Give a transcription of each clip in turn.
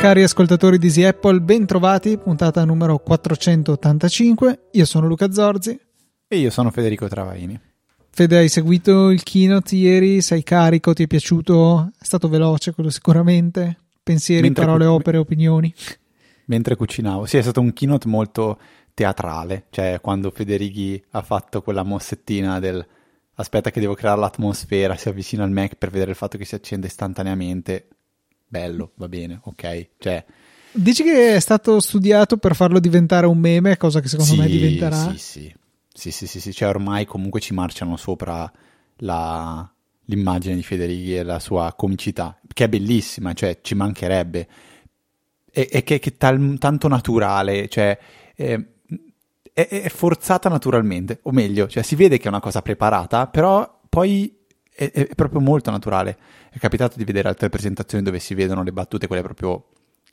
Cari ascoltatori di Easy Apple, ben trovati, puntata numero 485. Io sono Luca Zorzi. E io sono Federico Travaini. Fede, hai seguito il keynote ieri? Sei carico? Ti è piaciuto? È stato veloce quello sicuramente? Pensieri, mentre parole, cu- opere, opinioni? Mentre cucinavo. Sì, è stato un keynote molto teatrale. Cioè, quando Federighi ha fatto quella mossettina del aspetta che devo creare l'atmosfera, si avvicina al Mac per vedere il fatto che si accende istantaneamente bello, va bene, ok. Cioè, Dici che è stato studiato per farlo diventare un meme, cosa che secondo sì, me diventerà. Sì, sì, sì, sì, sì, sì, cioè ormai comunque ci marciano sopra la, l'immagine di Federighi e la sua comicità, che è bellissima, cioè ci mancherebbe. E, e che, è tal, tanto naturale, cioè è, è, è, forzata naturalmente, o meglio, cioè si vede che è una cosa preparata, però poi è, è proprio molto naturale. È capitato di vedere altre presentazioni dove si vedono le battute, quelle proprio,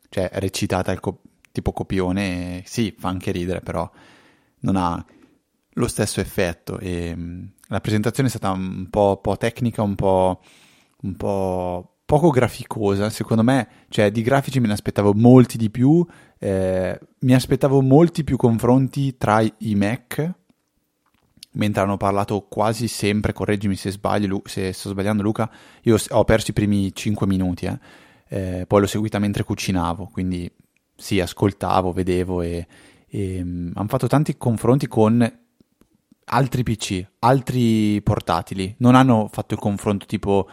cioè, recitate co- tipo copione, sì, fa anche ridere, però non ha lo stesso effetto. E, mh, la presentazione è stata un po', po tecnica, un po', un po' poco graficosa, secondo me, cioè di grafici me ne aspettavo molti di più, eh, mi aspettavo molti più confronti tra i Mac, mentre hanno parlato quasi sempre, correggimi se sbaglio, se sto sbagliando Luca, io ho perso i primi 5 minuti, eh. Eh, poi l'ho seguita mentre cucinavo, quindi sì, ascoltavo, vedevo e, e um, hanno fatto tanti confronti con altri PC, altri portatili, non hanno fatto il confronto tipo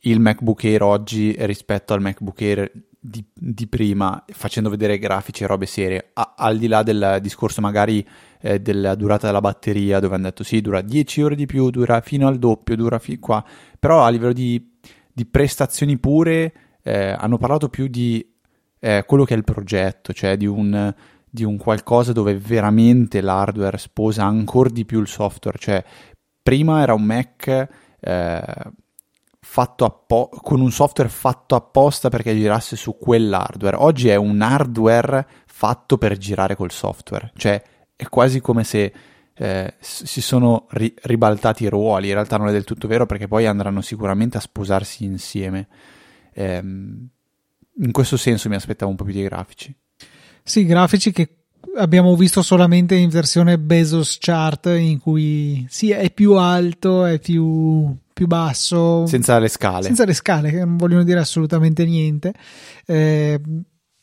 il MacBook Air oggi rispetto al MacBook Air di, di prima, facendo vedere grafici e robe serie, a, al di là del discorso magari eh, della durata della batteria, dove hanno detto sì, dura 10 ore di più, dura fino al doppio, dura fin qua, però a livello di, di prestazioni pure eh, hanno parlato più di eh, quello che è il progetto, cioè di un, di un qualcosa dove veramente l'hardware sposa ancora di più il software, cioè prima era un Mac eh, fatto appo- con un software fatto apposta perché girasse su quell'hardware. Oggi è un hardware fatto per girare col software, cioè è quasi come se eh, si sono ri- ribaltati i ruoli. In realtà non è del tutto vero perché poi andranno sicuramente a sposarsi insieme. Eh, in questo senso mi aspettavo un po' più di grafici. Sì, grafici che abbiamo visto solamente in versione Bezos chart in cui sì, è più alto, è più, più basso. Senza le scale. Senza le scale, che non vogliono dire assolutamente niente. Eh,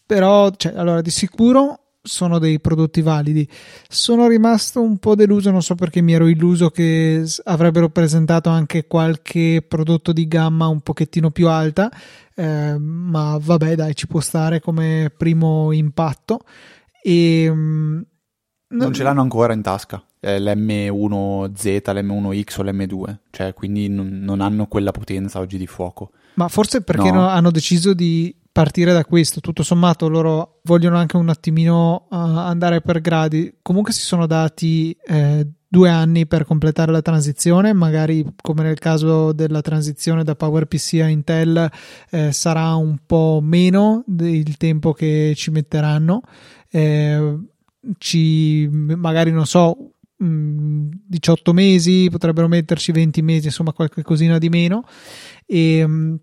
però, cioè, allora, di sicuro sono dei prodotti validi. Sono rimasto un po' deluso, non so perché mi ero illuso che avrebbero presentato anche qualche prodotto di gamma un pochettino più alta, eh, ma vabbè, dai, ci può stare come primo impatto. E, mm, non ce l'hanno ancora in tasca. l'M1Z, l'M1X o l'M2, cioè quindi non, non, hanno quella potenza oggi di fuoco. Ma forse perché no. hanno deciso di partire da questo. Tutto sommato, loro vogliono anche un attimino uh, andare per gradi. Comunque si sono dati eh, due anni per completare la transizione. Magari, come nel caso della transizione da PowerPC a Intel, eh, sarà un po' meno del tempo che ci metteranno. Eh, ci magari non so 18 mm, mesi, potrebbero metterci 20 mesi, insomma qualche cosina di meno. E, mm,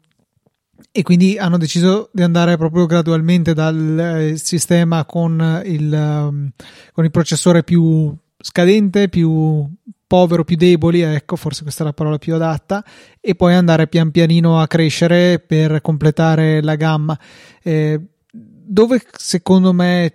e quindi hanno deciso di andare proprio gradualmente dal eh, sistema con il, um, con il processore più scadente, più povero, più deboli, ecco, forse questa è la parola più adatta, e poi andare pian pianino a crescere per completare la gamma. Eh, dove secondo me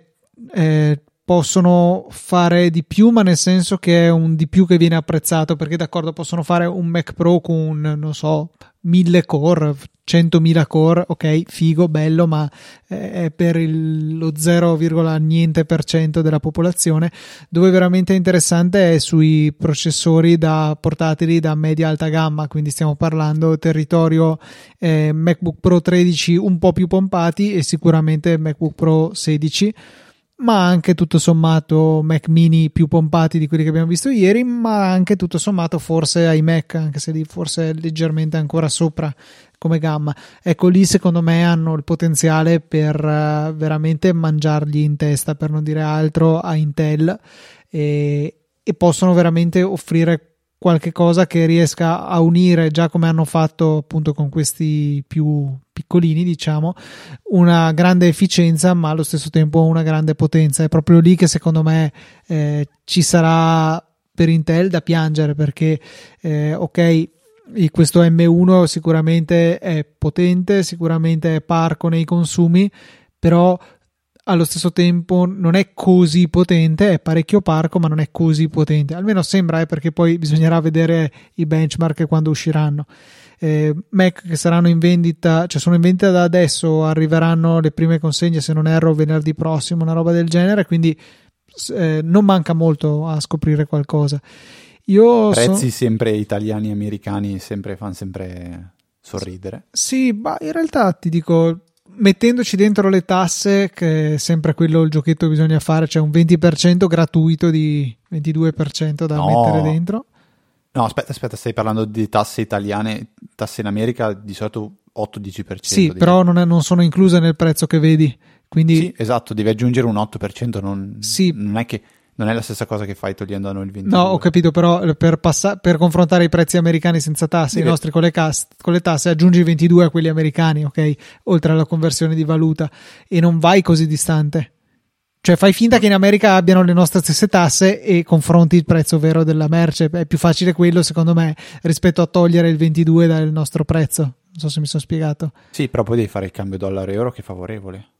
eh, possono fare di più, ma nel senso che è un di più che viene apprezzato, perché d'accordo possono fare un Mac Pro con, non so, 1000 core, 100.000 core, ok, figo, bello, ma è per il, lo 0, niente per cento della popolazione. Dove veramente è interessante è sui processori da portatili da media alta gamma, quindi stiamo parlando territorio eh, MacBook Pro 13 un po' più pompati e sicuramente MacBook Pro 16 ma anche tutto sommato Mac mini più pompati di quelli che abbiamo visto ieri, ma anche tutto sommato forse iMac, anche se lì forse leggermente ancora sopra come gamma. Ecco lì secondo me hanno il potenziale per uh, veramente mangiargli in testa, per non dire altro, a Intel e, e possono veramente offrire qualche cosa che riesca a unire già come hanno fatto appunto con questi più piccolini diciamo una grande efficienza ma allo stesso tempo una grande potenza. È proprio lì che secondo me eh, ci sarà per Intel da piangere perché eh, ok questo M1 sicuramente è potente sicuramente è parco nei consumi però allo stesso tempo non è così potente, è parecchio parco, ma non è così potente. Almeno sembra, eh, perché poi bisognerà vedere i benchmark quando usciranno. Eh, Mac che saranno in vendita, cioè sono in vendita da adesso, arriveranno le prime consegne, se non erro, venerdì prossimo, una roba del genere, quindi eh, non manca molto a scoprire qualcosa. Io Prezzi so... sempre italiani e americani sempre, fanno sempre sorridere. Sì, ma in realtà ti dico mettendoci dentro le tasse, che è sempre quello il giochetto che bisogna fare, c'è cioè un 20% gratuito di 22% da no. mettere dentro. No, aspetta, aspetta, stai parlando di tasse italiane, tasse in America di solito 8-10%. Sì, di... però non, è, non, sono incluse nel prezzo che vedi. Quindi... Sì, esatto, devi aggiungere un 8%, non, sì. non è che non è la stessa cosa che fai togliendo a noi il 22. No, ho capito, però per, passa- per confrontare i prezzi americani senza tasse, i nostri con le, cas- con le, tasse, aggiungi i 22 a quelli americani, ok? Oltre alla conversione di valuta e non vai così distante. Cioè fai finta che in America abbiano le nostre stesse tasse e confronti il prezzo vero della merce. È più facile quello, secondo me, rispetto a togliere il 22 dal nostro prezzo. Non so se mi sono spiegato. Sì, però poi devi fare il cambio dollaro-euro che è favorevole.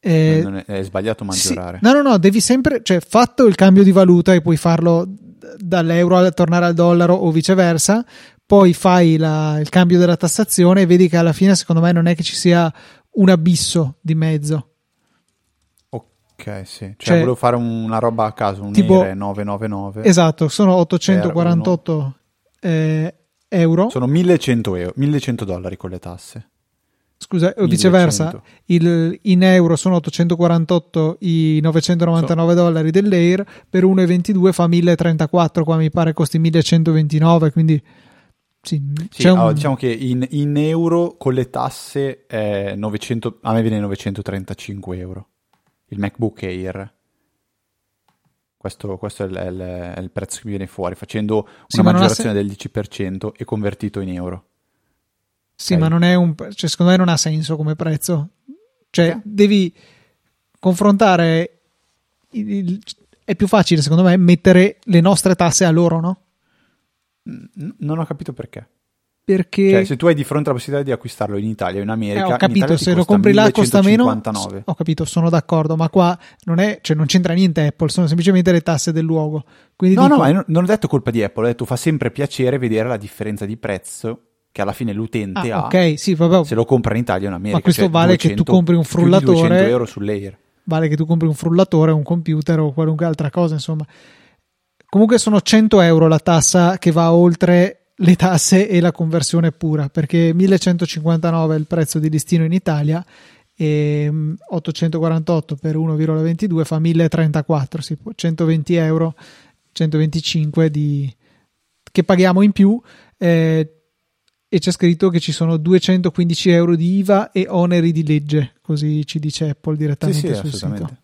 Eh, è, è, sbagliato maggiorare. Sì, no, no, no, devi sempre, cioè, fatto il cambio di valuta e puoi farlo dall'euro a tornare al dollaro o viceversa, poi fai la, il cambio della tassazione e vedi che alla fine, secondo me, non è che ci sia un abisso di mezzo. Ok, sì. Cioè, cioè volevo fare una roba a caso, un tipo, 999. Esatto, sono 848 eh, euro. Sono 1100 euro, 1100 dollari con le tasse scusa, o viceversa, il, in euro sono 848 i 999 so. dollari dell'Air, per 1,22 fa 1034, qua mi pare costi 1129, quindi sì, sì allora, un... diciamo che in, in, euro con le tasse 900, a me viene 935 euro il MacBook Air. Questo, questo è, il, è, il, è, il, prezzo che mi viene fuori, facendo una sì, maggiorazione se... del 10% e convertito in euro. Sì, okay. ma non è un. Cioè, secondo me non ha senso come prezzo. Cioè, okay. devi confrontare. Il, il, è più facile, secondo me, mettere le nostre tasse a loro, no? non ho capito perché. Perché. Cioè, se tu hai di fronte la possibilità di acquistarlo in Italia o in America, eh, ho capito, se lo compri là costa meno. Ho capito, sono d'accordo, ma qua non, è, cioè, non c'entra niente Apple, sono semplicemente le tasse del luogo. Quindi no, dico... no, non ho detto colpa di Apple, ho detto fa sempre piacere vedere la differenza di prezzo che alla fine l'utente ah, ha okay, sì, vabbè. se lo compra in Italia o in America. Ma questo cioè vale 200, che tu compri un frullatore. euro sull'Air. Vale che tu compri un frullatore, un computer o qualunque altra cosa, insomma. Comunque sono 100 euro la tassa che va oltre le tasse e la conversione pura, perché 1159 è il prezzo di listino in Italia e 848 mm, per 1,22 fa 1034, sì, 120 euro, 125 di, che paghiamo in più. Eh, e c'è scritto che ci sono 215 euro di IVA e oneri di legge, così ci dice Apple direttamente sì, sì, sul sito.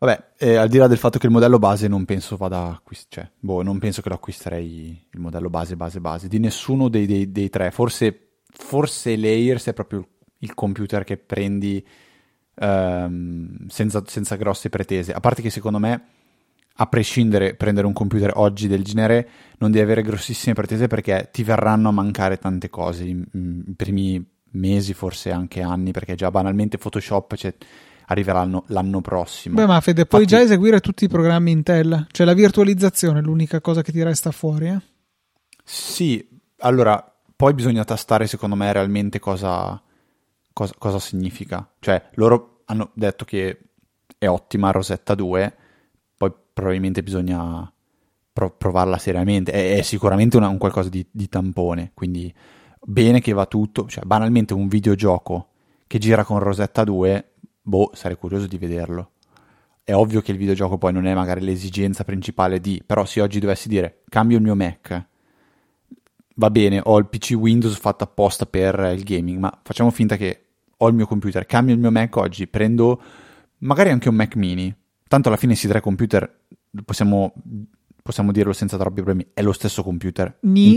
Vabbè, eh, al di là del fatto che il modello base non penso vada acquist- cioè, boh, non penso che lo acquisterei il modello base, base, base, di nessuno dei, dei, dei tre, forse, forse l'Air è proprio il computer che prendi ehm, senza, senza grosse pretese, a parte che secondo me a prescindere prendere un computer oggi del genere non devi avere grossissime pretese perché ti verranno a mancare tante cose i primi mesi forse anche anni perché già banalmente Photoshop cioè, arriverà l'anno, l'anno, prossimo. Beh ma Fede puoi già eseguire tutti i programmi Intel cioè la virtualizzazione è l'unica cosa che ti resta fuori eh? sì allora poi bisogna tastare secondo me realmente cosa, cosa, cosa significa. Cioè loro hanno detto che è ottima Rosetta 2 probabilmente bisogna pro- provarla seriamente. È, è sicuramente una, un qualcosa di, di, tampone, quindi bene che va tutto, cioè banalmente un videogioco che gira con Rosetta 2, boh, sarei curioso di vederlo. È ovvio che il videogioco poi non è magari l'esigenza principale di, però se oggi dovessi dire cambio il mio Mac, va bene, ho il PC Windows fatto apposta per il gaming, ma facciamo finta che ho il mio computer, cambio il mio Mac oggi, prendo magari anche un Mac mini, tanto alla fine si tre computer possiamo, possiamo dirlo senza troppi problemi, è lo stesso computer. Ni,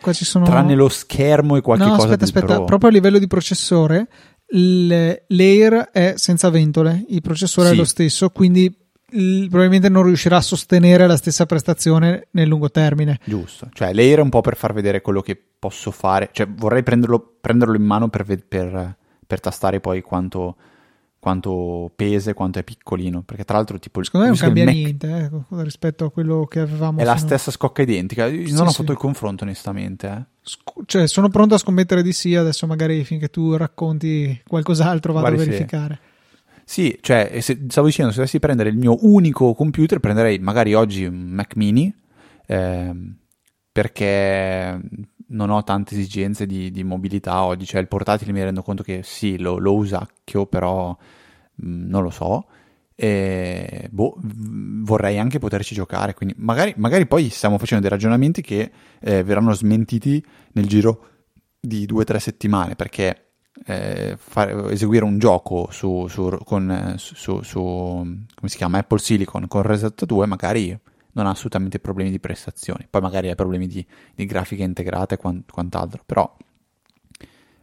qua ci sono... Tranne lo schermo e qualche no, cosa aspetta, aspetta, Pro. proprio a livello di processore, l'Air è senza ventole, il processore Sì. è lo stesso, quindi il- probabilmente non riuscirà a sostenere la stessa prestazione nel lungo termine. Giusto, cioè l'Air è un po' per far vedere quello che posso fare, cioè vorrei prenderlo, prenderlo in mano per, per- per tastare poi quanto, quanto pesa e quanto è piccolino, perché tra l'altro tipo il- Secondo me non cambia Mac niente eh, rispetto a quello che avevamo. è la fino- stessa scocca identica, io Sì, non ho sì. fatto il confronto onestamente, eh. Scu- Cioè, sono pronto a scommettere di sì. Adesso, magari finché tu racconti qualcos'altro, vado Guardi, a sì. verificare. Sì, cioè, e se- stavo dicendo, se dovessi prendere il mio unico computer, prenderei magari oggi un Mac mini, ehm, perché non ho tante esigenze di, di mobilità oggi, cioè il portatile mi rendo conto che sì, lo, lo usacchio, però mh, non lo so. E, boh, vorrei anche poterci giocare, quindi magari, magari poi stiamo facendo dei ragionamenti che eh, verranno smentiti nel giro di due o tre settimane, perché eh, fare- eseguire un gioco su, su- con, su- su- come si chiama Apple Silicon con Reset 2 magari non ha assolutamente problemi di prestazioni poi magari ha problemi di, di grafica integrata e quan- quant'altro però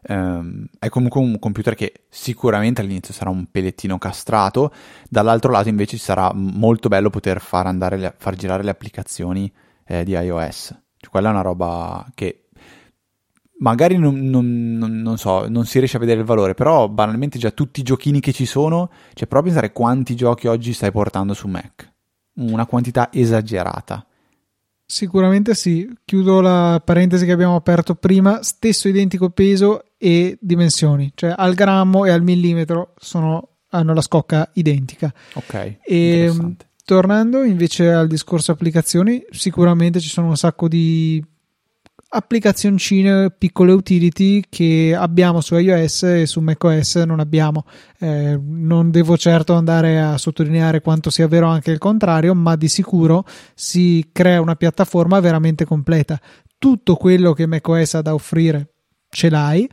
ehm, è comunque un computer che sicuramente all'inizio sarà un pelettino castrato dall'altro lato invece sarà molto bello poter far, andare far girare le applicazioni eh, di iOS Cioè, quella è una roba che magari non, non- non- non so, non si riesce a vedere il valore, però banalmente già tutti i giochini che ci sono, cioè prova a pensare quanti giochi oggi stai portando su Mac. Una quantità esagerata. Sicuramente sì. Chiudo la parentesi che abbiamo aperto prima. Stesso identico peso e dimensioni, cioè al grammo e al millimetro sono- hanno la scocca identica. Ok, E interessante. tornando invece al discorso applicazioni, sicuramente ci sono un sacco di applicazioncine, piccole utility che abbiamo su iOS e su macOS non abbiamo. Eh, non devo certo andare a sottolineare quanto sia vero anche il contrario, ma di sicuro si crea una piattaforma veramente completa. Tutto quello che macOS ha da offrire ce l'hai,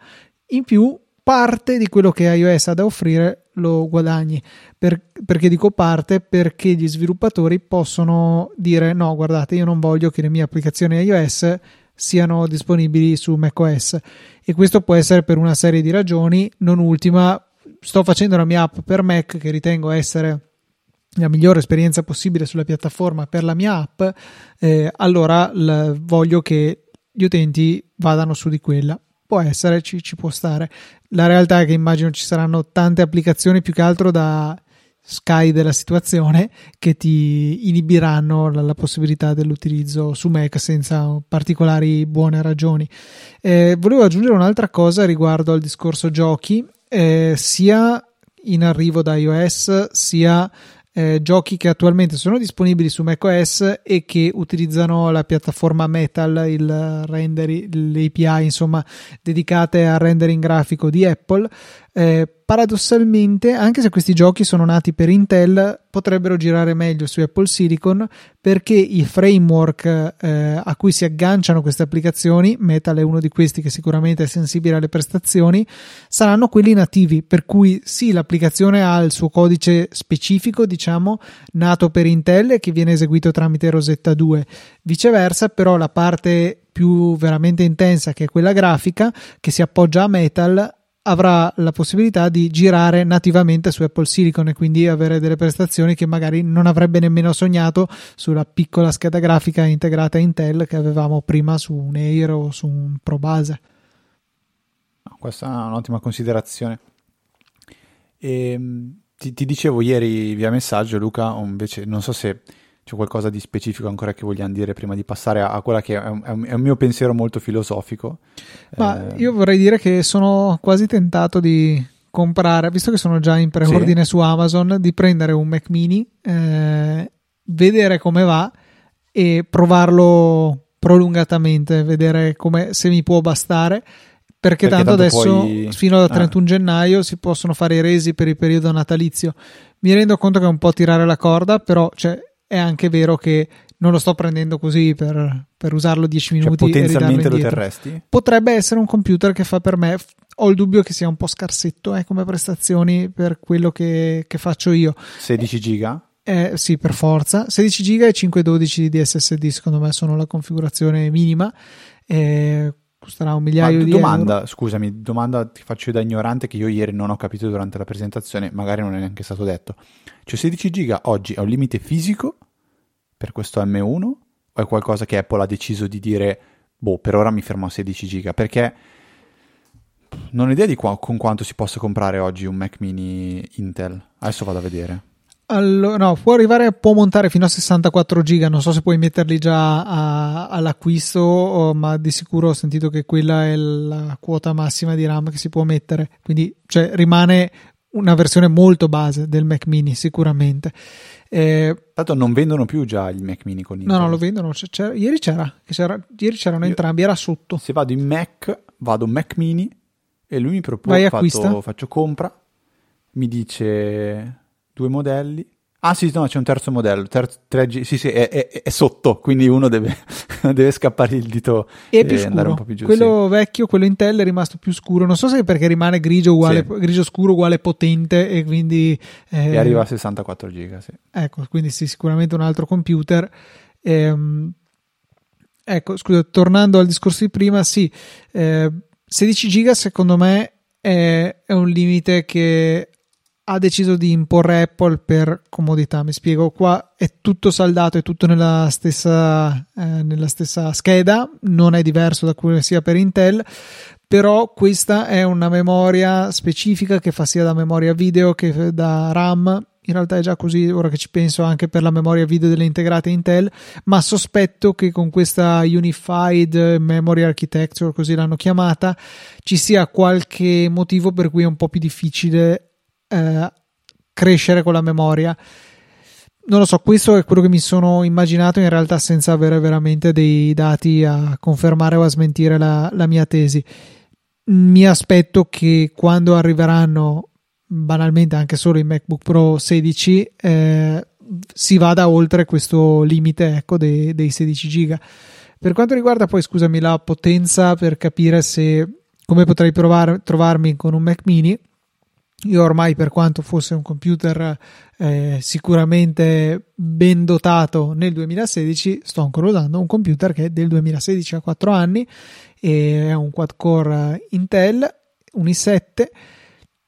in più parte di quello che iOS ha da offrire lo guadagni. Per- perché dico parte? Perché gli sviluppatori possono dire no, guardate, io non voglio che le mie applicazioni iOS siano disponibili su macOS e questo può essere per una serie di ragioni, non ultima, sto facendo la mia app per Mac che ritengo essere la migliore esperienza possibile sulla piattaforma per la mia app, eh, allora l- voglio che gli utenti vadano su di quella. Può essere, ci, ci può stare. La realtà è che immagino ci saranno tante applicazioni più che altro da Sky della situazione che ti inibiranno la, la possibilità dell'utilizzo su Mac senza particolari buone ragioni. Eh, volevo aggiungere un'altra cosa riguardo al discorso giochi, eh, sia in arrivo da iOS sia eh, giochi che attualmente sono disponibili su macOS e che utilizzano la piattaforma Metal, il render, le API insomma dedicate al rendering grafico di Apple. Eh, paradossalmente, anche se questi giochi sono nati per Intel, potrebbero girare meglio su Apple Silicon perché i framework eh, a cui si agganciano queste applicazioni, Metal è uno di questi che sicuramente è sensibile alle prestazioni, saranno quelli nativi, per cui sì, l'applicazione ha il suo codice specifico, diciamo, nato per Intel e che viene eseguito tramite Rosetta 2. Viceversa, però la parte più veramente intensa, che è quella grafica, che si appoggia a Metal, avrà la possibilità di girare nativamente su Apple Silicon e quindi avere delle prestazioni che magari non avrebbe nemmeno sognato sulla piccola scheda grafica integrata Intel che avevamo prima su un Air o su un Pro base. Questa è un'ottima considerazione. E, ti, ti dicevo ieri via messaggio, Luca, invece non so se c'è qualcosa di specifico ancora che vogliamo dire prima di passare a, a quella che è un, è un- mio pensiero molto filosofico. Ma Eh, io vorrei dire che sono quasi tentato di comprare, visto che sono già in preordine su Amazon, di prendere un Mac mini, eh, vedere come va e provarlo prolungatamente, vedere come, se mi può bastare. Perché, Perché tanto, tanto adesso puoi- fino al ah. 31 gennaio si possono fare i resi per il periodo natalizio. Mi rendo conto che è un po' tirare la corda, però cioè, è anche vero che non lo sto prendendo così per, per usarlo 10 Cioè, minuti e potenzialmente lo terresti? Potrebbe essere un computer che fa per me. Ho il dubbio che sia un po' scarsetto eh, come prestazioni per quello che, che faccio io. 16 giga? Eh, sì, per forza. 16 giga e 512 di SSD, secondo me, sono la configurazione minima. Eh, costerà un Ma migliaio di domanda, euro. scusami, domanda ti faccio da ignorante che io ieri non ho capito durante la presentazione, magari non è neanche stato detto. Cioè 16 giga oggi è un limite fisico per questo M1 o è qualcosa che Apple ha deciso di dire, boh, per ora mi fermo a 16 giga? Perché non ho idea di qua- con quanto si possa comprare oggi un Mac mini Intel. Adesso vado a vedere. Allora, no, può arrivare, può montare fino a 64 giga. Non so se puoi metterli già a- all'acquisto, ma di sicuro ho sentito che quella è la quota massima di RAM che si può mettere. Quindi, cioè, rimane una versione molto base del Mac mini, sicuramente. Eh, Tanto non vendono più già il Mac mini con Intel. no, no, lo vendono. c'era- ieri c'era, c'era- ieri c'erano Io- entrambi, era sotto. Se vado in Mac, vado Mac mini e lui mi Vai, propone, acquista. faccio, faccio compra, mi dice due modelli. Ah sì, no, c'è un terzo modello, terzo, 3G, sì sì, è, è- è sotto, quindi uno deve, deve scappare il dito E e andare un po' più giù. quello vecchio, quello Intel è rimasto più scuro. Non so se perché rimane grigio uguale, Sì. grigio scuro uguale potente e quindi sì. eh, E arriva a 64 giga, sì. Ecco, quindi sì, sicuramente un altro computer. Ehm, ecco, scusa, tornando al discorso di prima, sì, eh, 16 giga secondo me è, è un limite che ha deciso di imporre Apple per comodità. Mi spiego, qua è tutto saldato, è tutto nella stessa, eh, nella stessa scheda, non è diverso da quello che sia per Intel, però questa è una memoria specifica che fa sia da memoria video che da RAM. In realtà è già così, ora che ci penso, anche per la memoria video delle integrate Intel, ma sospetto che con questa Unified Memory Architecture, così l'hanno chiamata, ci sia qualche motivo per cui è un po' più difficile eh, crescere con la memoria. Non lo so, questo è quello che mi sono immaginato in realtà senza avere veramente dei dati a confermare o a smentire la, la mia tesi. Mi aspetto che quando arriveranno banalmente anche solo i MacBook Pro 16 eh, si vada oltre questo limite ecco, dei, dei 16 giga. Per quanto riguarda poi, scusami, la potenza per capire se come potrei provare, trovarmi con un Mac mini, io ormai per quanto fosse un computer eh, sicuramente ben dotato nel 2016 sto ancora usando un computer che è del 2016 a 4 anni è un quad core Intel un i7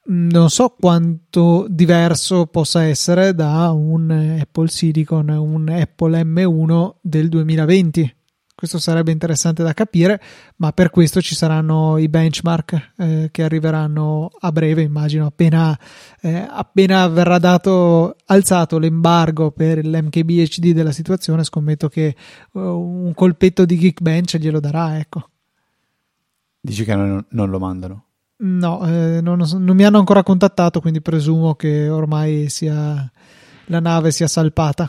non so quanto diverso possa essere da un Apple Silicon un Apple M1 del 2020 questo sarebbe interessante da capire, ma per questo ci saranno i benchmark eh, che arriveranno a breve, immagino, appena, eh, appena verrà dato alzato l'embargo per l'MKBHD della situazione, scommetto che uh, un colpetto di Geekbench glielo darà, ecco. Dici che non, non lo mandano. No, eh, non, non mi hanno ancora contattato, quindi presumo che ormai sia la nave sia salpata.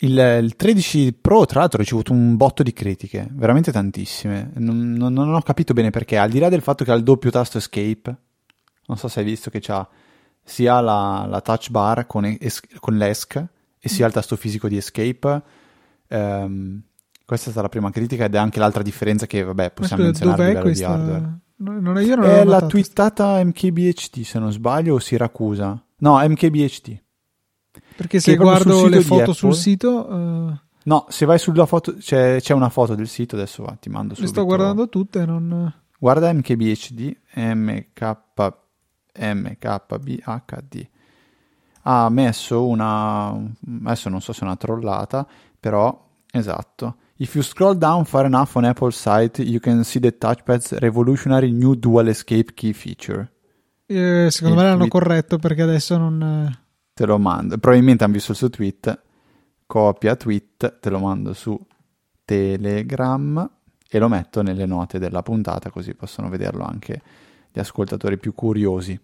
Il, il 13 Pro, tra l'altro, ha ricevuto un botto di critiche, veramente tantissime. Non, non- non ho capito bene perché, al di là del fatto che ha il doppio tasto escape, non so se hai visto che c'ha sia la, la touch bar con, es- con l'ESC e sia il tasto fisico di escape. Ehm, questa è stata la prima critica ed è anche l'altra differenza che, vabbè, Ma possiamo scusa, menzionare a questa? di hardware. No, non è, io non È la notato. twittata MKBHD, se non sbaglio, o Siracusa? No, MKBHD. Perché se sul guardo le foto sul Apple- sito, eh, No, se vai sulla foto, c'è, c'è una foto del sito, adesso va, ti mando le subito. sto guardando tutte. Non... Guarda MKBHD, MK, MKBHD. Ha messo una, adesso non so se è una trollata, però, esatto. If you scroll down far enough on Apple site, you can see the touchpad's revolutionary new dual escape key feature. Eh, secondo Il me l'hanno tweet- corretto perché adesso non. Te lo mando. Probabilmente hanno visto il suo tweet. Copia tweet, te lo mando su Telegram e lo metto nelle note della puntata, così possono vederlo anche gli ascoltatori più curiosi.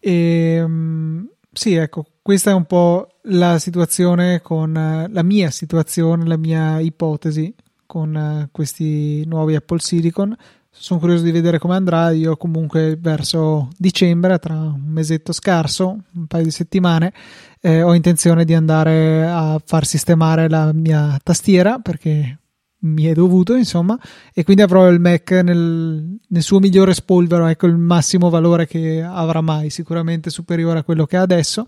E, mm, sì, ecco, questa è un po' la situazione con la mia situazione, la mia ipotesi con eh, questi nuovi Apple Silicon. Sono curioso di vedere come andrà. Io comunque verso dicembre, tra un mesetto scarso, un paio di settimane, eh, ho intenzione di andare a far sistemare la mia tastiera perché mi è dovuto, insomma, e quindi avrò il Mac nel, nel, suo migliore spolvero, ecco il massimo valore che avrà mai, sicuramente superiore a quello che ha adesso.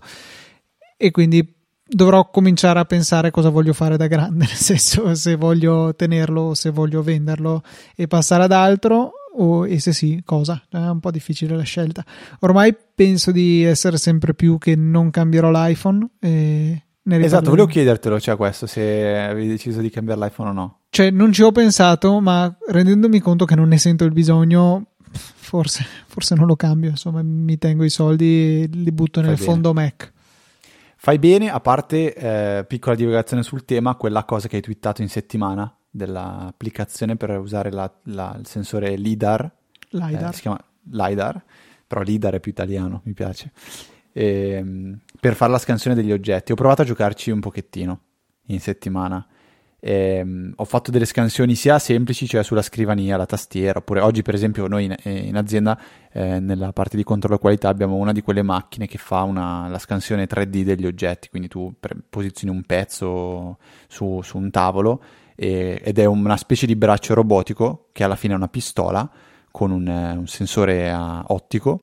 E quindi dovrò cominciare a pensare cosa voglio fare da grande, nel senso se voglio tenerlo, se voglio venderlo e passare ad altro o, e se sì, cosa? È un po' difficile la scelta. Ormai penso di essere sempre più che non cambierò l'iPhone. Esatto, volevo chiedertelo, cioè questo, se avevi deciso di cambiare l'iPhone o no. Cioè, non ci ho pensato, ma rendendomi conto che non ne sento il bisogno, forse, forse non lo cambio. Insomma, mi tengo i soldi e li butto nel Fai fondo bene. Mac. Fai bene, a parte eh, piccola divulgazione sul tema, quella cosa che hai twittato in settimana dell'applicazione per usare la, la, il sensore LIDAR. LIDAR. Eh, si chiama LIDAR, però LIDAR è più italiano, mi piace. E, ehm, per fare la scansione degli oggetti. Ho provato a giocarci un pochettino in settimana eh, ho fatto delle scansioni sia semplici, cioè sulla scrivania, la tastiera, oppure oggi per esempio noi in, eh, in azienda eh, nella parte di controllo qualità abbiamo una di quelle macchine che fa una, la scansione 3D degli oggetti, quindi tu pre- posizioni un pezzo su, su un tavolo e, ed è una specie di braccio robotico che alla fine è una pistola con un, eh, un sensore uh, ottico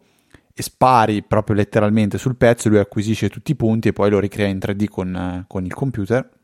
e spari proprio letteralmente sul pezzo, lui acquisisce tutti i punti e poi lo ricrea in 3D con, con il computer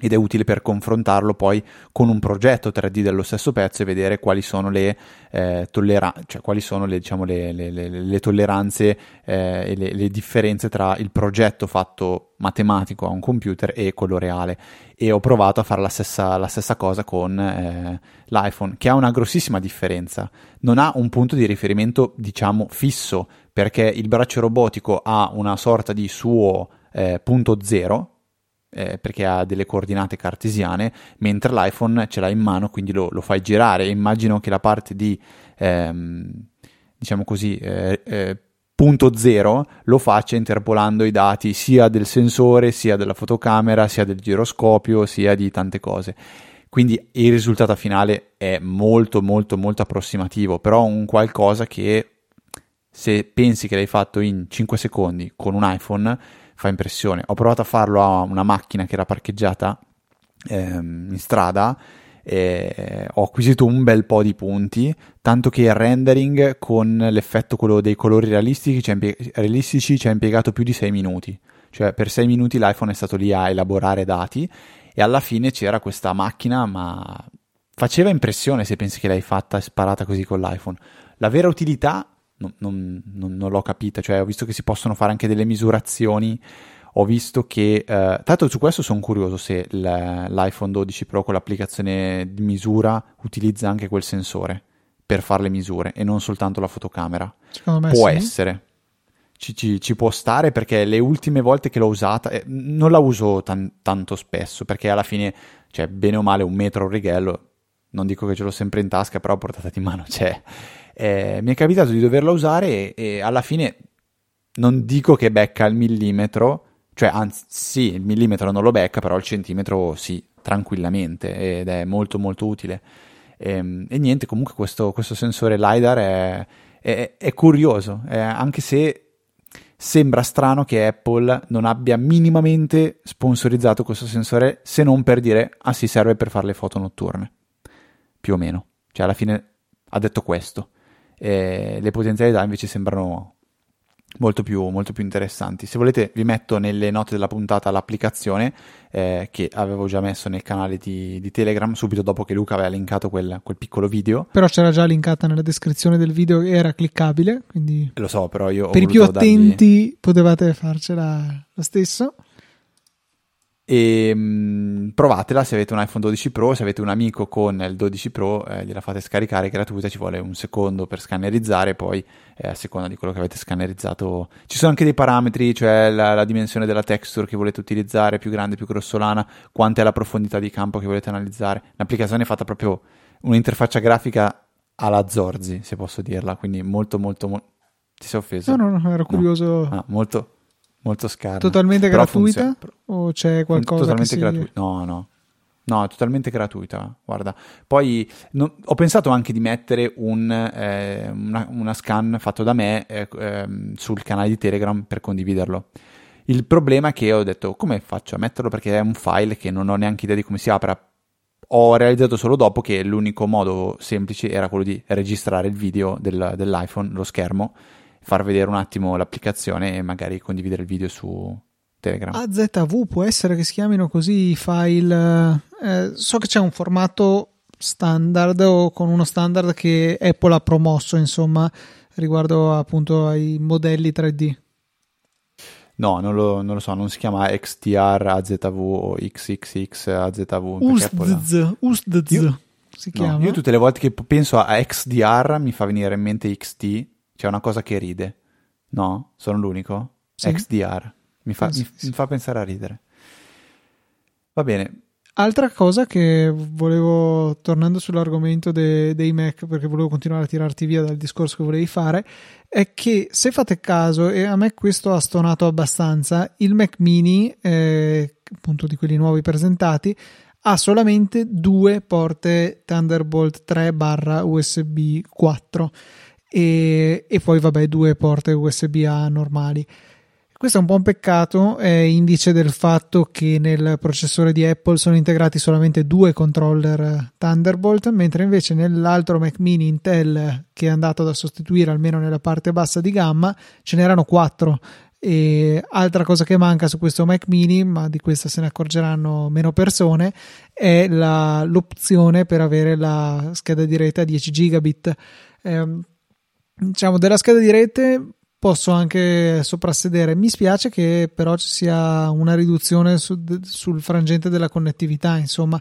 ed è utile per confrontarlo poi con un progetto 3D dello stesso pezzo e vedere quali sono le, eh, tollera- cioè quali sono le, diciamo, le, le tolleranze eh, e le, differenze tra il progetto fatto matematico a un computer e quello reale. E ho provato a fare la stessa, la stessa cosa con eh, l'iPhone che ha una grossissima differenza. Non ha un punto di riferimento diciamo fisso perché il braccio robotico ha una sorta di suo eh, punto zero eh, perché ha delle coordinate cartesiane, mentre l'iPhone ce l'ha in mano, quindi lo, lo fai girare. Immagino che la parte di, ehm, diciamo così, eh, eh, punto zero lo faccia interpolando i dati sia del sensore, sia della fotocamera, sia del giroscopio, sia di tante cose. Quindi il risultato finale è molto molto molto approssimativo, però un qualcosa che se pensi che l'hai fatto in 5 secondi con un iPhone fa impressione. Ho provato a farlo a una macchina che era parcheggiata ehm, in strada e ho acquisito un bel po' di punti, tanto che il rendering con l'effetto quello dei colori realistici ci, ha impie- realistici ci ha impiegato più di 6 minuti. Cioè per 6 minuti l'iPhone è stato lì a elaborare dati e alla fine c'era questa macchina, ma faceva impressione se pensi che l'hai fatta e sparata così con l'iPhone. La vera utilità non, non, non, l'ho capita, cioè ho visto che si possono fare anche delle misurazioni, ho visto che, eh, tra l'altro su questo sono curioso se l'iPhone 12 Pro con l'applicazione di misura utilizza anche quel sensore per fare le misure e non soltanto la fotocamera. Secondo me può sì. essere. Ci, ci, ci, può stare perché le ultime volte che l'ho usata eh, non la uso tan, tanto spesso perché alla fine, cioè, bene o male, un metro un righello, non dico che ce l'ho sempre in tasca, però a portata di mano c'è. Eh, mi è capitato di doverla usare e, e, alla fine non dico che becca il millimetro, cioè anzi sì, il millimetro non lo becca, però il centimetro sì, tranquillamente ed è molto molto utile. E, ehm, e niente, comunque questo, questo, sensore LiDAR è, è, è curioso, anche se sembra strano che Apple non abbia minimamente sponsorizzato questo sensore se non per dire ah sì serve per fare le foto notturne più o meno cioè alla fine ha detto questo eh, le potenzialità invece sembrano molto più, molto più, interessanti. Se volete vi metto nelle note della puntata l'applicazione eh, che avevo già messo nel canale di, di, Telegram subito dopo che Luca aveva linkato quel, quel, piccolo video. Però c'era già linkata nella descrizione del video e era cliccabile, quindi... Lo so, però io... Per i più attenti dargli... potevate farcela lo stesso. E mh, provatela se avete un iPhone 12 Pro, se avete un amico con il 12 Pro, eh, gliela fate scaricare gratuita, ci vuole un secondo per scannerizzare, poi eh, a seconda di quello che avete scannerizzato. Ci sono anche dei parametri, cioè la, la, dimensione della texture che volete utilizzare, più grande, più grossolana, quanta è la profondità di campo che volete analizzare. L'applicazione è fatta proprio un'interfaccia grafica alla Zorzi, se posso dirla, quindi molto molto... Mo- ti sei offeso? No, no, no, ero curioso. No. Ah, molto molto scarna. Totalmente gratuita? Funziona. O c'è qualcosa Totalmente si... gratuita? No, no. No, è totalmente gratuita, guarda. Poi no, ho pensato anche di mettere un, eh, una, una, scan fatto da me eh, eh, sul canale di Telegram per condividerlo. Il problema è che ho detto come faccio a metterlo perché è un file che non ho neanche idea di come si apra. Ho realizzato solo dopo che l'unico modo semplice era quello di registrare il video del, dell'iPhone, lo schermo, far vedere un attimo l'applicazione e magari condividere il video su, Telegram. AZV può essere che si chiamino così i file. Eh, so che c'è un formato standard o con uno standard che Apple ha promosso, insomma, riguardo appunto ai modelli 3D. No, non lo, non lo, so, non si chiama XTR AZV o XXX AZV. USDZ, USDZ si chiama. Io tutte le volte che penso a XDR mi fa venire in mente XT, c'è una cosa che ride. No? Sono l'unico? Sì. XDR. Mi fa, mi, mi fa pensare a ridere. Va bene. Altra cosa che volevo, tornando sull'argomento de, dei Mac, perché volevo continuare a tirarti via dal discorso che volevi fare, è che se fate caso, e a me questo ha stonato abbastanza, il Mac mini, eh, appunto di quelli nuovi presentati, ha solamente due porte Thunderbolt 3 barra USB 4 e, e poi vabbè due porte USB A normali. Questo è un po' un peccato, è indice del fatto che nel processore di Apple sono integrati solamente due controller Thunderbolt, mentre invece nell'altro Mac mini Intel che è andato da sostituire almeno nella parte bassa di gamma ce n'erano quattro. E altra cosa che manca su questo Mac mini, ma di questa se ne accorgeranno meno persone, è la, l'opzione per avere la scheda di rete a 10 gigabit. Eh, diciamo della scheda di rete posso anche soprassedere. Mi spiace che però ci sia una riduzione su, sul frangente della connettività, insomma.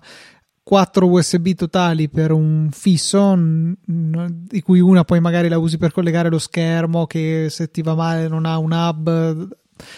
4 USB totali per un fisso, di cui una poi magari la usi per collegare lo schermo che se ti va male non ha un hub.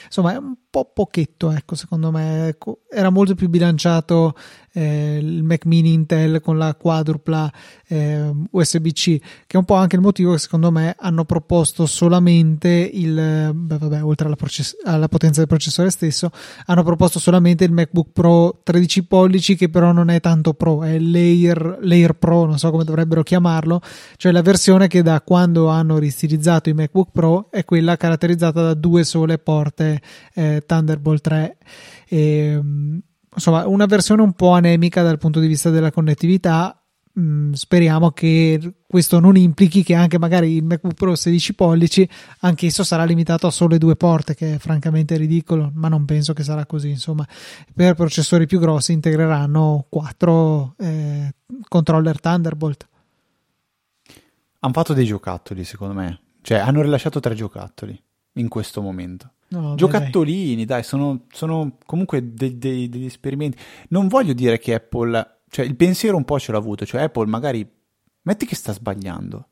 Insomma, è un po' pochetto, ecco, secondo me. Ecco, era molto più bilanciato eh, il Mac mini Intel con la quadrupla eh, USB-C, che è un po' anche il motivo che secondo me hanno proposto solamente il, beh, vabbè, oltre alla, process- alla, potenza del processore stesso, hanno proposto solamente il MacBook Pro 13 pollici, che però non è tanto Pro, è Layer, Layer Pro, non so come dovrebbero chiamarlo, cioè la versione che da quando hanno ristilizzato i MacBook Pro è quella caratterizzata da due sole porte eh, Thunderbolt 3. E, insomma, una versione un po' anemica dal punto di vista della connettività. Mm, speriamo che questo non implichi che anche magari il MacBook Pro 16 pollici anch'esso sarà limitato a sole due porte, che è francamente ridicolo, ma non penso che sarà così. Insomma, per processori più grossi integreranno quattro eh, controller Thunderbolt. Hanno fatto dei giocattoli, secondo me. Cioè, hanno rilasciato tre giocattoli in questo momento. No, Giocattolini, dai, sono, sono comunque dei, dei, degli esperimenti. Non voglio dire che Apple, cioè il pensiero un po' ce l'ha avuto, cioè Apple magari, metti che sta sbagliando.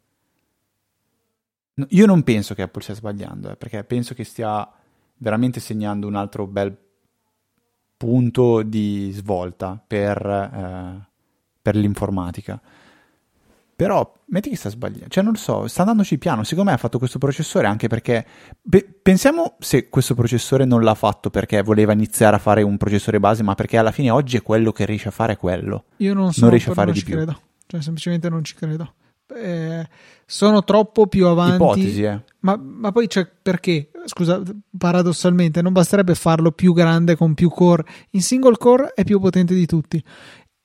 Io non penso che Apple stia sbagliando, eh, perché penso che stia veramente segnando un altro bel punto di svolta per, eh, per l'informatica. Però metti che sta sbagliando, cioè non lo so, sta andandoci piano. Secondo me ha fatto questo processore anche perché pe- pensiamo se questo processore non l'ha fatto perché voleva iniziare a fare un processore base, ma perché alla fine oggi è quello che riesce a fare quello. Io non so, non riesce a fare non di più. Credo. Cioè, semplicemente non ci credo. Eh, sono troppo più avanti. Ipotesi, eh. Ma, ma poi cioè, perché? Scusa, paradossalmente non basterebbe farlo più grande con più core. In single core è più potente di tutti.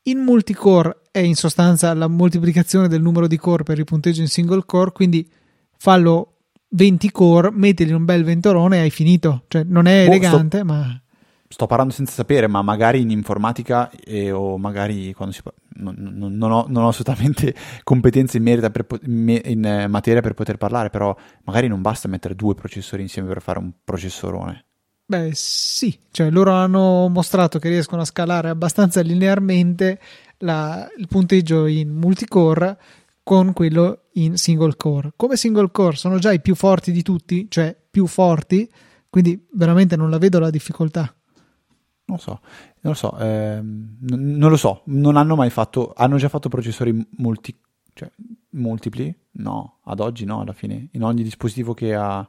In multicore è in sostanza la moltiplicazione del numero di core per il punteggio in single core, quindi fallo 20 core, mettili un bel ventolone e hai finito. Cioè, non è boh, elegante, sto, ma. Sto parlando senza sapere, ma magari in informatica eh, o magari quando si. Non, non, non, ho, non ho, assolutamente competenze in, merito per, in eh, materia per poter parlare, però magari non basta mettere due processori insieme per fare un processorone. Beh, sì, cioè loro hanno mostrato che riescono a scalare abbastanza linearmente la, il punteggio in multicore con quello in single core. Come single core sono già i più forti di tutti, cioè più forti, quindi veramente non la vedo la difficoltà. Non lo so, non lo so, ehm, non lo so, non hanno mai fatto, hanno già fatto processori multi, cioè, multipli? No, ad oggi no, alla fine, in ogni dispositivo che ha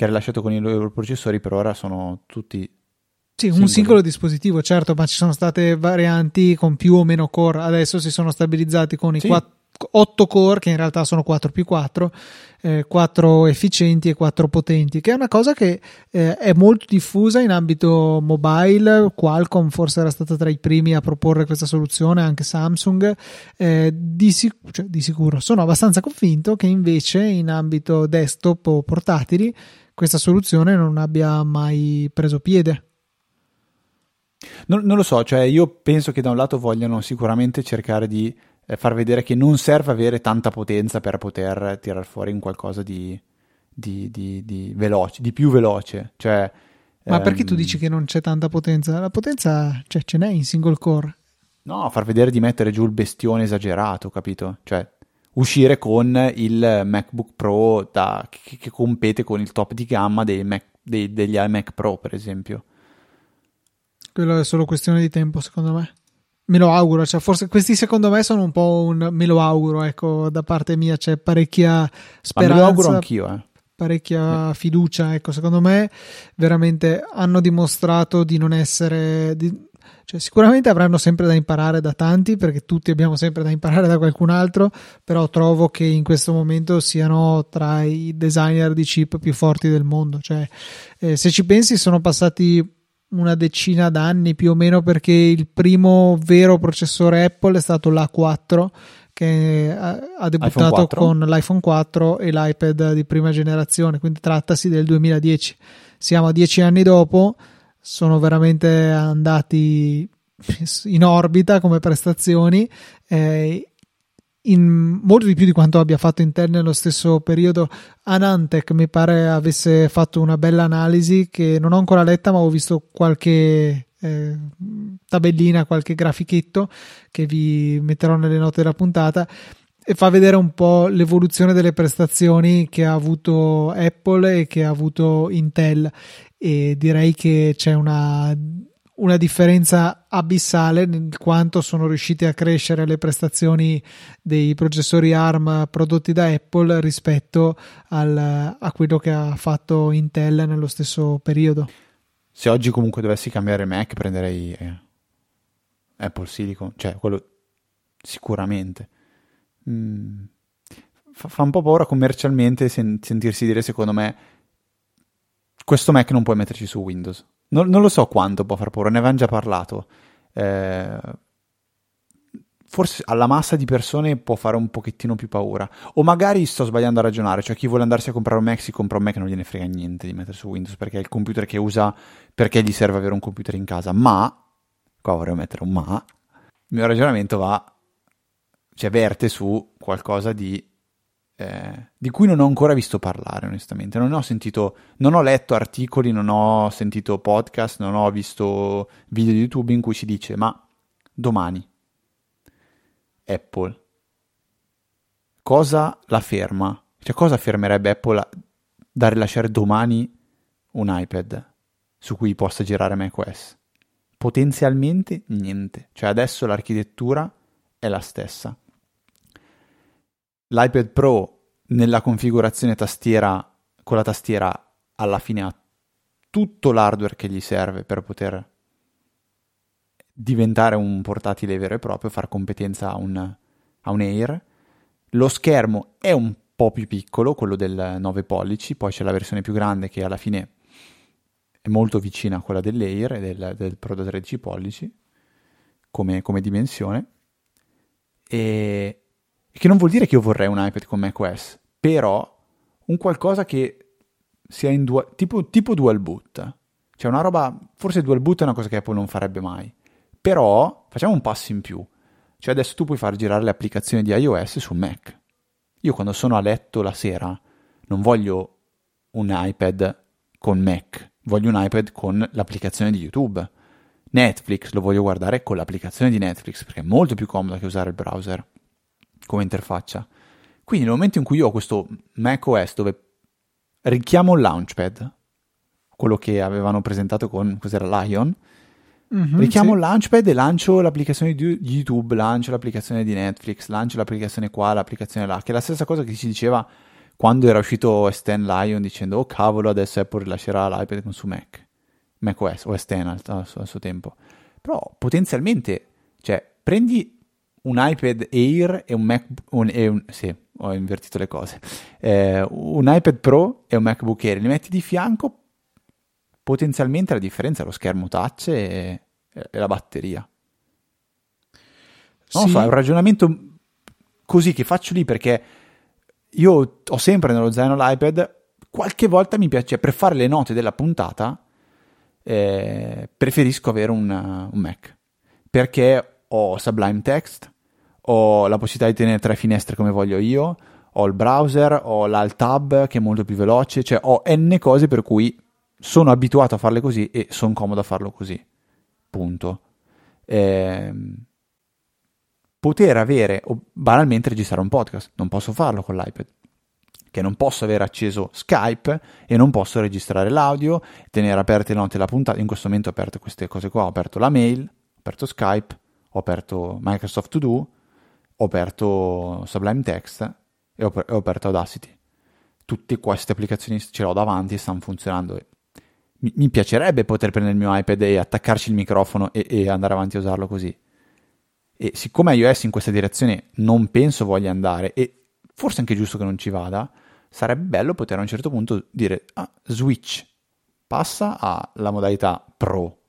che ha rilasciato con i loro processori per ora sono tutti Sì, un singolo dispositivo, certo, ma ci sono state varianti con più o meno core. Adesso si sono stabilizzati con i sì. 4, 8 core, che in realtà sono 4 più 4, eh, 4 efficienti e 4 potenti, che è una cosa che eh, è molto diffusa in ambito mobile. Qualcomm forse era stata tra i primi a proporre questa soluzione, anche Samsung. Eh, di, sic- cioè, di sicuro sono abbastanza convinto che invece in ambito desktop o portatili questa soluzione non abbia mai preso piede. Non, non, lo so, cioè io penso che da un lato vogliano sicuramente cercare di eh, far vedere che non serve avere tanta potenza per poter tirar fuori un qualcosa di, di, di, di veloce, di più veloce. Cioè, Ma ehm... perché tu dici che non c'è tanta potenza? La potenza cioè, ce n'è in single core. No, far vedere di mettere giù il bestione esagerato, capito? Cioè, uscire con il MacBook Pro da, che, che, compete con il top di gamma dei Mac, dei, degli iMac Pro, per esempio. Quello è solo questione di tempo, secondo me. Me lo auguro, cioè forse questi secondo me sono un po' un me lo auguro, ecco, da parte mia c'è parecchia speranza. Ma me lo auguro anch'io, eh. Parecchia fiducia, ecco, secondo me veramente hanno dimostrato di non essere di, cioè, sicuramente avranno sempre da imparare da tanti, perché tutti abbiamo sempre da imparare da qualcun altro, però trovo che in questo momento siano tra i designer di chip più forti del mondo. Cioè, eh, se ci pensi, sono passati una decina d'anni più o meno perché il primo vero processore Apple è stato l'A4 che ha debuttato con l'iPhone 4 e l'iPad di prima generazione, quindi trattasi del 2010. Siamo a dieci anni dopo, sono veramente andati in orbita come prestazioni eh, molto di più di quanto abbia fatto Intel nello stesso periodo. Anantec mi pare avesse fatto una bella analisi che non ho ancora letta, ma ho visto qualche eh, tabellina, qualche grafichetto che vi metterò nelle note della puntata e fa vedere un po' l'evoluzione delle prestazioni che ha avuto Apple e che ha avuto Intel e direi che c'è una una differenza abissale in quanto sono riusciti a crescere le prestazioni dei processori ARM prodotti da Apple rispetto al, a quello che ha fatto Intel nello stesso periodo. Se oggi comunque dovessi cambiare Mac prenderei eh, Apple Silicon, cioè quello sicuramente. Mm, fa, fa, un po' paura commercialmente sen- sentirsi dire secondo me questo Mac non puoi metterci su Windows non, non, lo so quanto può far paura, ne avevamo già parlato. Eh, forse alla massa di persone può fare un pochettino più paura. O magari sto sbagliando a ragionare, cioè chi vuole andarsi a comprare un Mac si compra un Mac e non gliene frega niente di mettere su Windows perché è il computer che usa perché gli serve avere un computer in casa. Ma, qua vorrei mettere un ma, il mio ragionamento va, cioè verte su qualcosa di eh, di cui non ho ancora visto parlare, onestamente. Non ho sentito, non ho letto articoli, non ho sentito podcast, non ho visto video di YouTube in cui si dice: Ma domani Apple cosa la ferma? Cioè, cosa fermerebbe Apple da rilasciare domani un iPad su cui possa girare macOS? Potenzialmente niente. Cioè, adesso l'architettura è la stessa l'iPad Pro nella configurazione tastiera con la tastiera alla fine ha tutto l'hardware che gli serve per poter diventare un portatile vero e proprio, far competenza a un, a un Air. Lo schermo è un po' più piccolo, quello del 9 pollici, poi c'è la versione più grande che alla fine è molto vicina a quella dell'Air e del, del Pro da 13 pollici come, come dimensione. E, che non vuol dire che io vorrei un iPad con macOS, però un qualcosa che sia in dual, tipo, tipo dual boot. Cioè una roba, forse dual boot è una cosa che Apple non farebbe mai, però facciamo un passo in più. Cioè adesso tu puoi far girare le applicazioni di iOS su Mac. Io quando sono a letto la sera non voglio un iPad con Mac, voglio un iPad con l'applicazione di YouTube. Netflix lo voglio guardare con l'applicazione di Netflix perché è molto più comodo che usare il browser come interfaccia. Quindi nel momento in cui io ho questo macOS dove richiamo il launchpad, quello che avevano presentato con cos'era Lion, mm-hmm, richiamo sì. il launchpad e lancio l'applicazione di YouTube, lancio l'applicazione di Netflix, lancio l'applicazione qua, l'applicazione là, che è la stessa cosa che si diceva quando era uscito Stan Lion dicendo oh cavolo adesso Apple rilascerà l'iPad con su Mac. macOS, OS X al, al, al suo tempo. Però potenzialmente, cioè, prendi un iPad Air e un Mac... Un, e un, sì, ho invertito le cose. Eh, un iPad Pro e un MacBook Air, li metti di fianco, potenzialmente la differenza è lo schermo touch e, e la batteria. Non sì. so, è un ragionamento così che faccio lì perché io ho sempre nello zaino l'iPad, qualche volta mi piace, per fare le note della puntata, eh, preferisco avere un, un Mac perché ho Sublime Text, ho la possibilità di tenere tre finestre come voglio io, ho il browser, ho l'alt tab che è molto più veloce, cioè ho n cose per cui sono abituato a farle così e sono comodo a farlo così. Punto. Eh, poter avere o banalmente registrare un podcast, non posso farlo con l'iPad che non posso avere acceso Skype e non posso registrare l'audio, tenere aperte le note della puntata. In questo momento ho aperto queste cose qua, ho aperto la mail, ho aperto Skype, ho aperto Microsoft To Do, ho aperto Sublime Text e ho, ho aperto Audacity. Tutte queste applicazioni ce l'ho davanti e stanno funzionando. Mi, mi, piacerebbe poter prendere il mio iPad e attaccarci il microfono e, e andare avanti a usarlo così. E siccome iOS in questa direzione non penso voglia andare, e forse anche giusto che non ci vada, sarebbe bello poter a un certo punto dire ah, switch, passa alla modalità pro.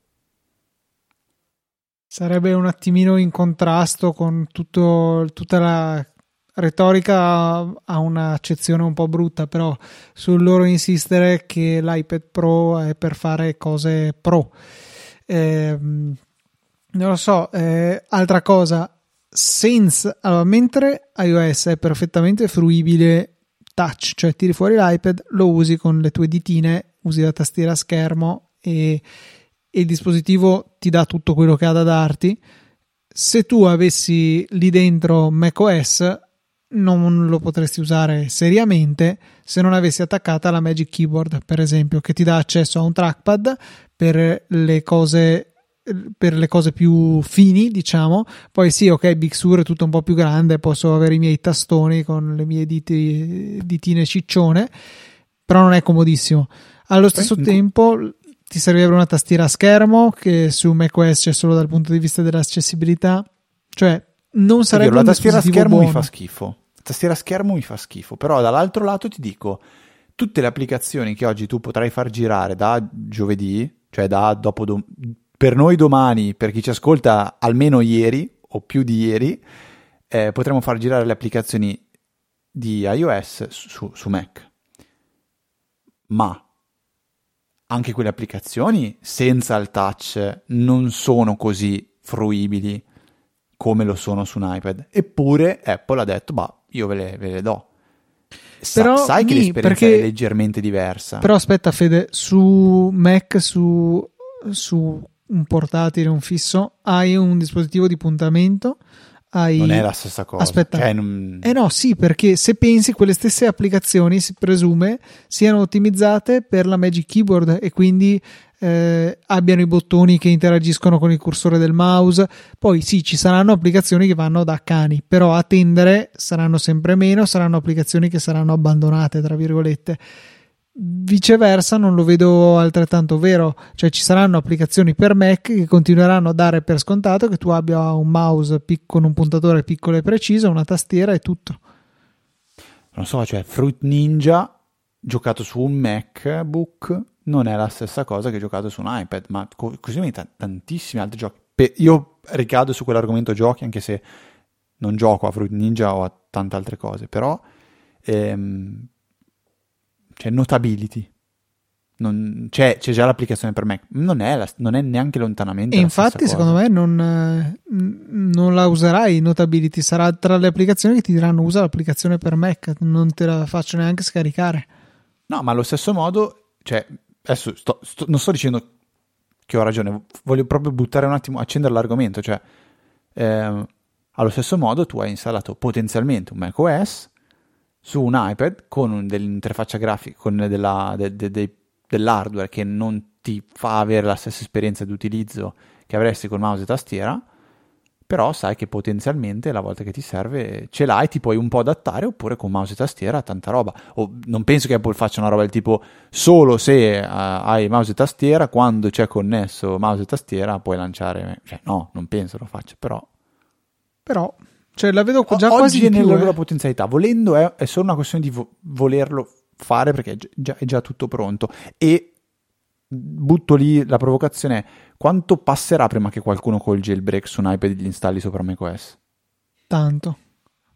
Sarebbe un attimino in contrasto con tutto, tutta la retorica ha un'accezione un po' brutta, però sul loro insistere che l'iPad Pro è per fare cose pro. Eh, non lo so, eh, altra cosa, senza, allora, mentre iOS è perfettamente fruibile touch, cioè tiri fuori l'iPad, lo usi con le tue ditine, usi la tastiera a schermo e, e il dispositivo ti dà tutto quello che ha da darti. Se tu avessi lì dentro macOS, non lo potresti usare seriamente se non avessi attaccata la Magic Keyboard, per esempio, che ti dà accesso a un trackpad per le cose per le cose più fini, diciamo. Poi sì, ok, Big Sur è tutto un po' più grande, posso avere i miei tastoni con le mie diti, ditine ciccione, però non è comodissimo. Allo stesso okay. tempo ti servirebbe una tastiera a schermo che su macOS c'è solo dal punto di vista dell'accessibilità, cioè non sarebbe vero, la tastiera a schermo buono. mi fa schifo. La tastiera a schermo mi fa schifo, però dall'altro lato ti dico tutte le applicazioni che oggi tu potrai far girare da giovedì, cioè da dopo dom- per noi domani, per chi ci ascolta almeno ieri o più di ieri, eh, potremo far girare le applicazioni di iOS su, su Mac. Ma anche quelle applicazioni senza il touch non sono così fruibili come lo sono su un iPad. Eppure Apple ha detto, bah, io ve le, ve le do. Sa, però, sai che l'esperienza è leggermente diversa. Però aspetta Fede, su Mac, su, su un portatile, un fisso, hai un dispositivo di puntamento. Hai... Non è la stessa cosa. Aspetta. Cioè, non... Eh no, sì, perché se pensi quelle stesse applicazioni si presume siano ottimizzate per la Magic Keyboard e quindi eh, abbiano i bottoni che interagiscono con il cursore del mouse. Poi sì, ci saranno applicazioni che vanno da cani, però a tendere saranno sempre meno, saranno applicazioni che saranno abbandonate, tra virgolette. Viceversa, non lo vedo altrettanto vero, cioè ci saranno applicazioni per Mac che continueranno a dare per scontato che tu abbia un mouse pic- con un puntatore piccolo e preciso, una tastiera e tutto. Non so, cioè Fruit Ninja giocato su un MacBook non è la stessa cosa che giocato su un iPad, ma co- così come t- tantissimi altri giochi. Pe- io ricado su quell'argomento giochi anche se non gioco a Fruit Ninja o a tante altre cose, però ehm, cioè Notability. Non, c'è, c'è, già l'applicazione per Mac, non è, la, non è neanche lontanamente. E infatti, secondo me, non, non, la userai Notability. Sarà tra le applicazioni che ti diranno usa l'applicazione per Mac, non te la faccio neanche scaricare. No, ma allo stesso modo, cioè, adesso sto, sto, non sto dicendo che ho ragione, voglio proprio buttare un attimo, accendere l'argomento. Cioè, eh, allo stesso modo, tu hai installato potenzialmente un Mac OS su un iPad con dell'interfaccia grafica, con della, de, de, de, dell'hardware che non ti fa avere la stessa esperienza di utilizzo che avresti col mouse e tastiera, però sai che potenzialmente la volta che ti serve ce l'hai, ti puoi un po' adattare oppure con mouse e tastiera tanta roba. O non penso che Apple faccia una roba del tipo solo se uh, hai mouse e tastiera, quando c'è connesso mouse e tastiera puoi lanciare. Cioè, no, non penso lo faccia, però. Però, cioè, la vedo già o- quasi nella più, loro eh. potenzialità. Volendo è, è solo una questione di vo- volerlo fare perché è già, è già tutto pronto. E butto lì la provocazione: quanto passerà prima che qualcuno col jailbreak su un iPad gli installi sopra macOS? Tanto.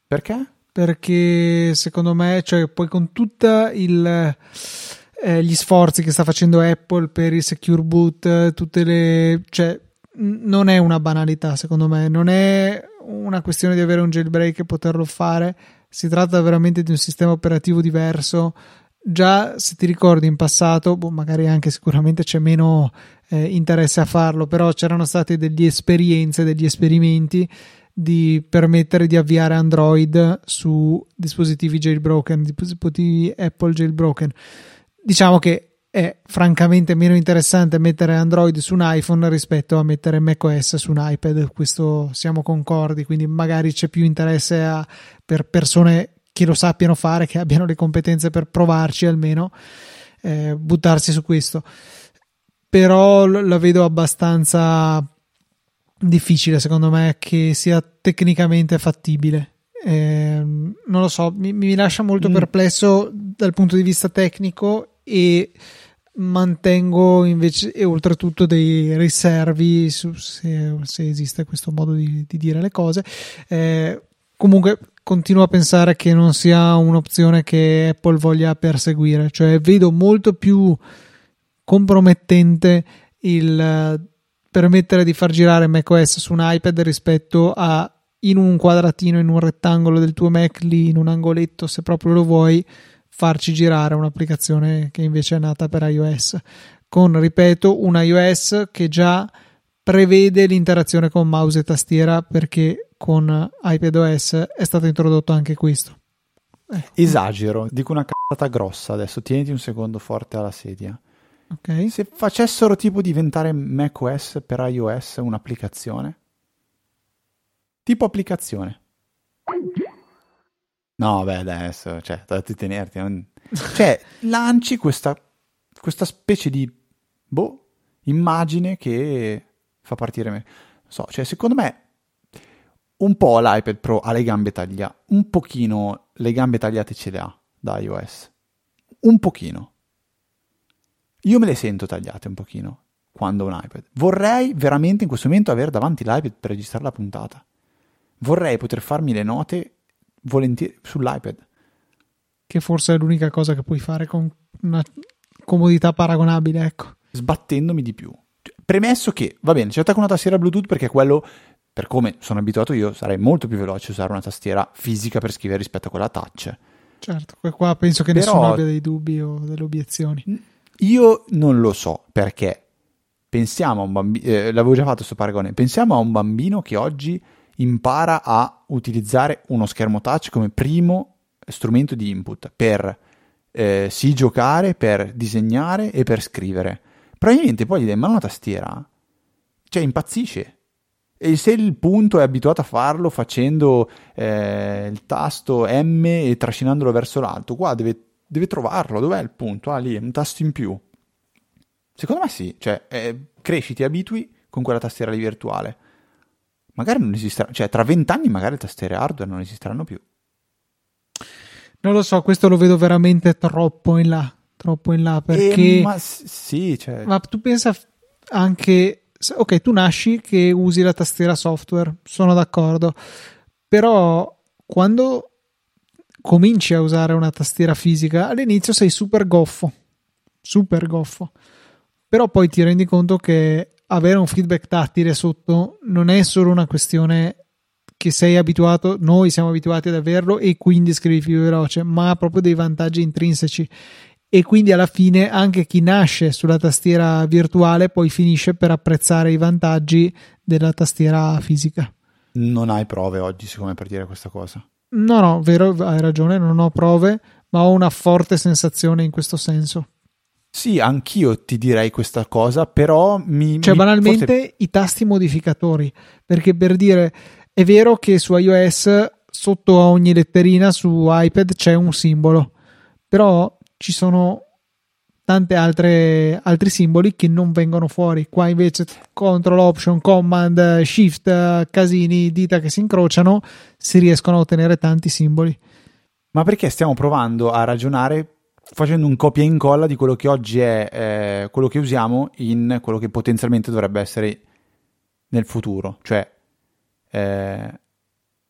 Perché? perché secondo me, cioè, poi con tutti eh, gli sforzi che sta facendo Apple per il secure boot, tutte le, cioè, non è una banalità, secondo me, non è una questione di avere un jailbreak e poterlo fare, si tratta veramente di un sistema operativo diverso. Già, se ti ricordi in passato, boh, magari anche sicuramente c'è meno eh, interesse a farlo, però c'erano state delle esperienze, degli esperimenti di permettere di avviare Android su dispositivi jailbroken, dispositivi Apple jailbroken. Diciamo che è francamente meno interessante mettere Android su un iPhone rispetto a mettere macOS su un iPad, questo siamo concordi, quindi magari c'è più interesse a, per persone che lo sappiano fare, che abbiano le competenze per provarci almeno, eh, buttarsi su questo. Però la vedo abbastanza difficile secondo me che sia tecnicamente fattibile. Eh, non lo so, mi, mi lascia molto Mm. perplesso dal punto di vista tecnico e mantengo invece e oltretutto dei riservi su se, se esiste questo modo di, di dire le cose. Eh, comunque continuo a pensare che non sia un'opzione che Apple voglia perseguire, cioè vedo molto più compromettente il permettere di far girare macOS su un iPad rispetto a in un quadratino, in un rettangolo del tuo Mac lì in un angoletto, se proprio lo vuoi, farci girare un'applicazione che invece è nata per iOS. Con, ripeto, un iOS che già prevede l'interazione con mouse e tastiera perché con iPadOS è stato introdotto anche questo. Ecco. Esagero, dico una cazzata grossa adesso, tieniti un secondo forte alla sedia. Ok. Se facessero tipo diventare macOS per iOS un'applicazione? Tipo applicazione. No, beh, adesso, cioè, dovete tenerti. non- Cioè, lanci questa, questa specie di, boh, immagine che fa partire me. Non so, cioè, secondo me, un po' l'iPad Pro ha le gambe tagliate, un pochino le gambe tagliate ce le ha da iOS. Un pochino. Io me le sento tagliate un pochino quando ho un iPad. Vorrei veramente in questo momento avere davanti l'iPad per registrare la puntata. Vorrei poter farmi le note volentieri sull'iPad. Che forse è l'unica cosa che puoi fare con una comodità paragonabile, ecco. sbattendomi di più. Cioè, Premesso che, va bene, c'è attacco una tastiera Bluetooth perché quello, per come sono abituato io, sarei molto più veloce a usare una tastiera fisica per scrivere rispetto a quella touch. Certo, qua penso che Però- nessuno abbia dei dubbi o delle obiezioni. Io non lo so perché pensiamo a un bambino, eh, l'avevo già fatto questo paragone, pensiamo a un bambino che oggi impara a utilizzare uno schermo touch come primo strumento di input per eh, sì giocare, per disegnare e per scrivere. Probabilmente poi gli dai in mano una tastiera, cioè impazzisce. E se il punto è abituato a farlo facendo eh, il tasto M e trascinandolo verso l'alto, qua deve, deve trovarlo. Dov'è il punto? Ah, lì, è un tasto in più. Secondo me sì, cioè eh, cresci, ti abitui con quella tastiera lì virtuale. Magari non esisterà, cioè tra vent'anni magari le tastiere hardware non esisteranno più. Non lo so, questo lo vedo veramente troppo in là, troppo in là perché Eh, ma sì, cioè, ma tu pensa anche ok, tu nasci che usi la tastiera software, sono d'accordo. Però quando cominci a usare una tastiera fisica, all'inizio sei super goffo, super goffo. Però poi ti rendi conto che avere un feedback tattile sotto non è solo una questione che sei abituato, noi siamo abituati ad averlo e quindi scrivi più veloce, ma ha proprio dei vantaggi intrinseci. E quindi alla fine anche chi nasce sulla tastiera virtuale poi finisce per apprezzare i vantaggi della tastiera fisica. non hai prove oggi, siccome per dire questa cosa. No, no, vero, hai ragione, non ho prove, ma ho una forte sensazione in questo senso. Sì, anch'io ti direi questa cosa, però mi... Cioè, mi, banalmente forse... i tasti modificatori, perché per dire, è vero che su iOS sotto a ogni letterina su iPad c'è un simbolo, però ci sono tante altre altri simboli che non vengono fuori. Qua invece control option, command, shift, casini, dita che si incrociano, si riescono a ottenere tanti simboli. Ma perché stiamo provando a ragionare facendo un copia e incolla di quello che oggi è eh, quello che usiamo in quello che potenzialmente dovrebbe essere nel futuro. Cioè, eh,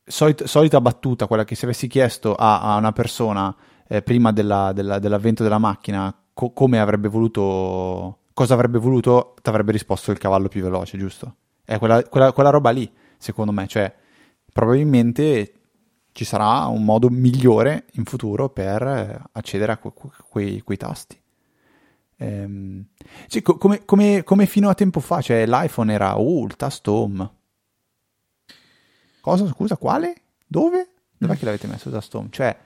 solit- solita battuta, quella che se avessi chiesto a, a una persona eh, prima della, della, dell'avvento della macchina co- come avrebbe voluto, cosa avrebbe voluto, ti avrebbe risposto il cavallo più veloce, giusto? È quella, quella, quella roba lì, secondo me. Cioè, probabilmente ci sarà un modo migliore in futuro per eh, accedere a que- quei, quei, tasti. Ehm, cioè, co- come, come, come, fino a tempo fa, cioè l'iPhone era uh, il tasto home. Cosa, scusa, quale? Dove? Dov'è che l'avete messo il tasto home? Cioè,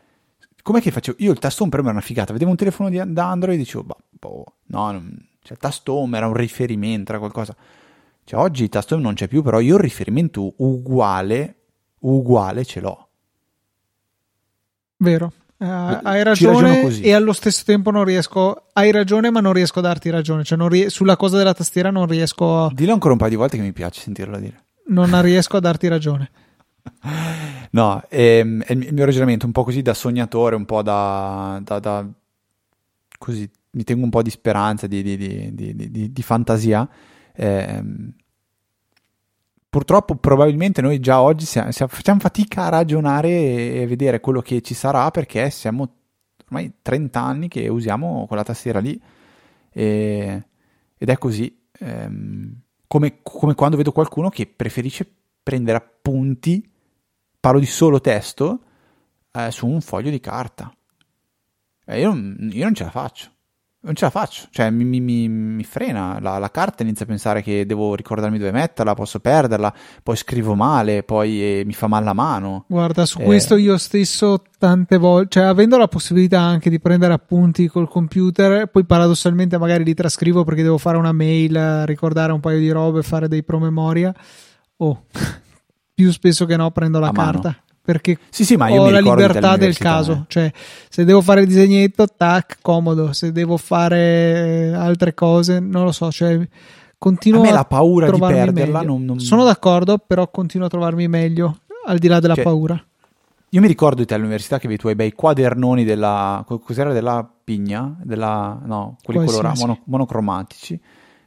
com'è che facevo? Io il tasto home per me era una figata. Vedevo un telefono di, da Android e dicevo, boh, boh no, non, cioè, il tasto home era un riferimento, era qualcosa. Cioè, oggi il tasto home non c'è più, però io il riferimento uguale, uguale ce l'ho. Vero. Uh, hai ragione e allo stesso tempo non riesco hai ragione ma non riesco a darti ragione. Cioè ries- sulla cosa della tastiera non riesco a... dillo ancora un paio di volte che mi piace sentirlo dire. Non riesco a darti ragione. No ehm, è il mio ragionamento un po' così da sognatore un po' da, da, da così mi tengo un po' di speranza di, di, di, di fantasia ehm, purtroppo probabilmente noi già oggi siamo, facciamo fatica a ragionare e vedere quello che ci sarà perché siamo ormai 30 anni che usiamo quella tastiera lì e, ed è così ehm, come, come, quando vedo qualcuno che preferisce prendere appunti parlo di solo testo eh, su un foglio di carta. E io, io non ce la faccio non ce la faccio, cioè mi, mi, mi frena la, la, carta, inizio a pensare che devo ricordarmi dove metterla, posso perderla, poi scrivo male, poi eh, mi fa male la mano. Guarda, su eh. questo io stesso tante volte, cioè avendo la possibilità anche di prendere appunti col computer, poi paradossalmente magari li trascrivo perché devo fare una mail, ricordare un paio di robe, fare dei promemoria, oh, più spesso che no prendo la a carta. Mano perché sì, sì, ho la libertà del caso. Eh. Cioè, se devo fare il disegnetto, tac, comodo. Se devo fare altre cose, non lo so. Cioè, continuo a me la paura di perderla. Non, non... Sono d'accordo, però continuo a trovarmi meglio al di là della cioè, paura. Io mi ricordo di te all'università che avevi i tuoi bei quadernoni della. Cos'era della pigna? Della, no, quelli colorati, mono, monocromatici.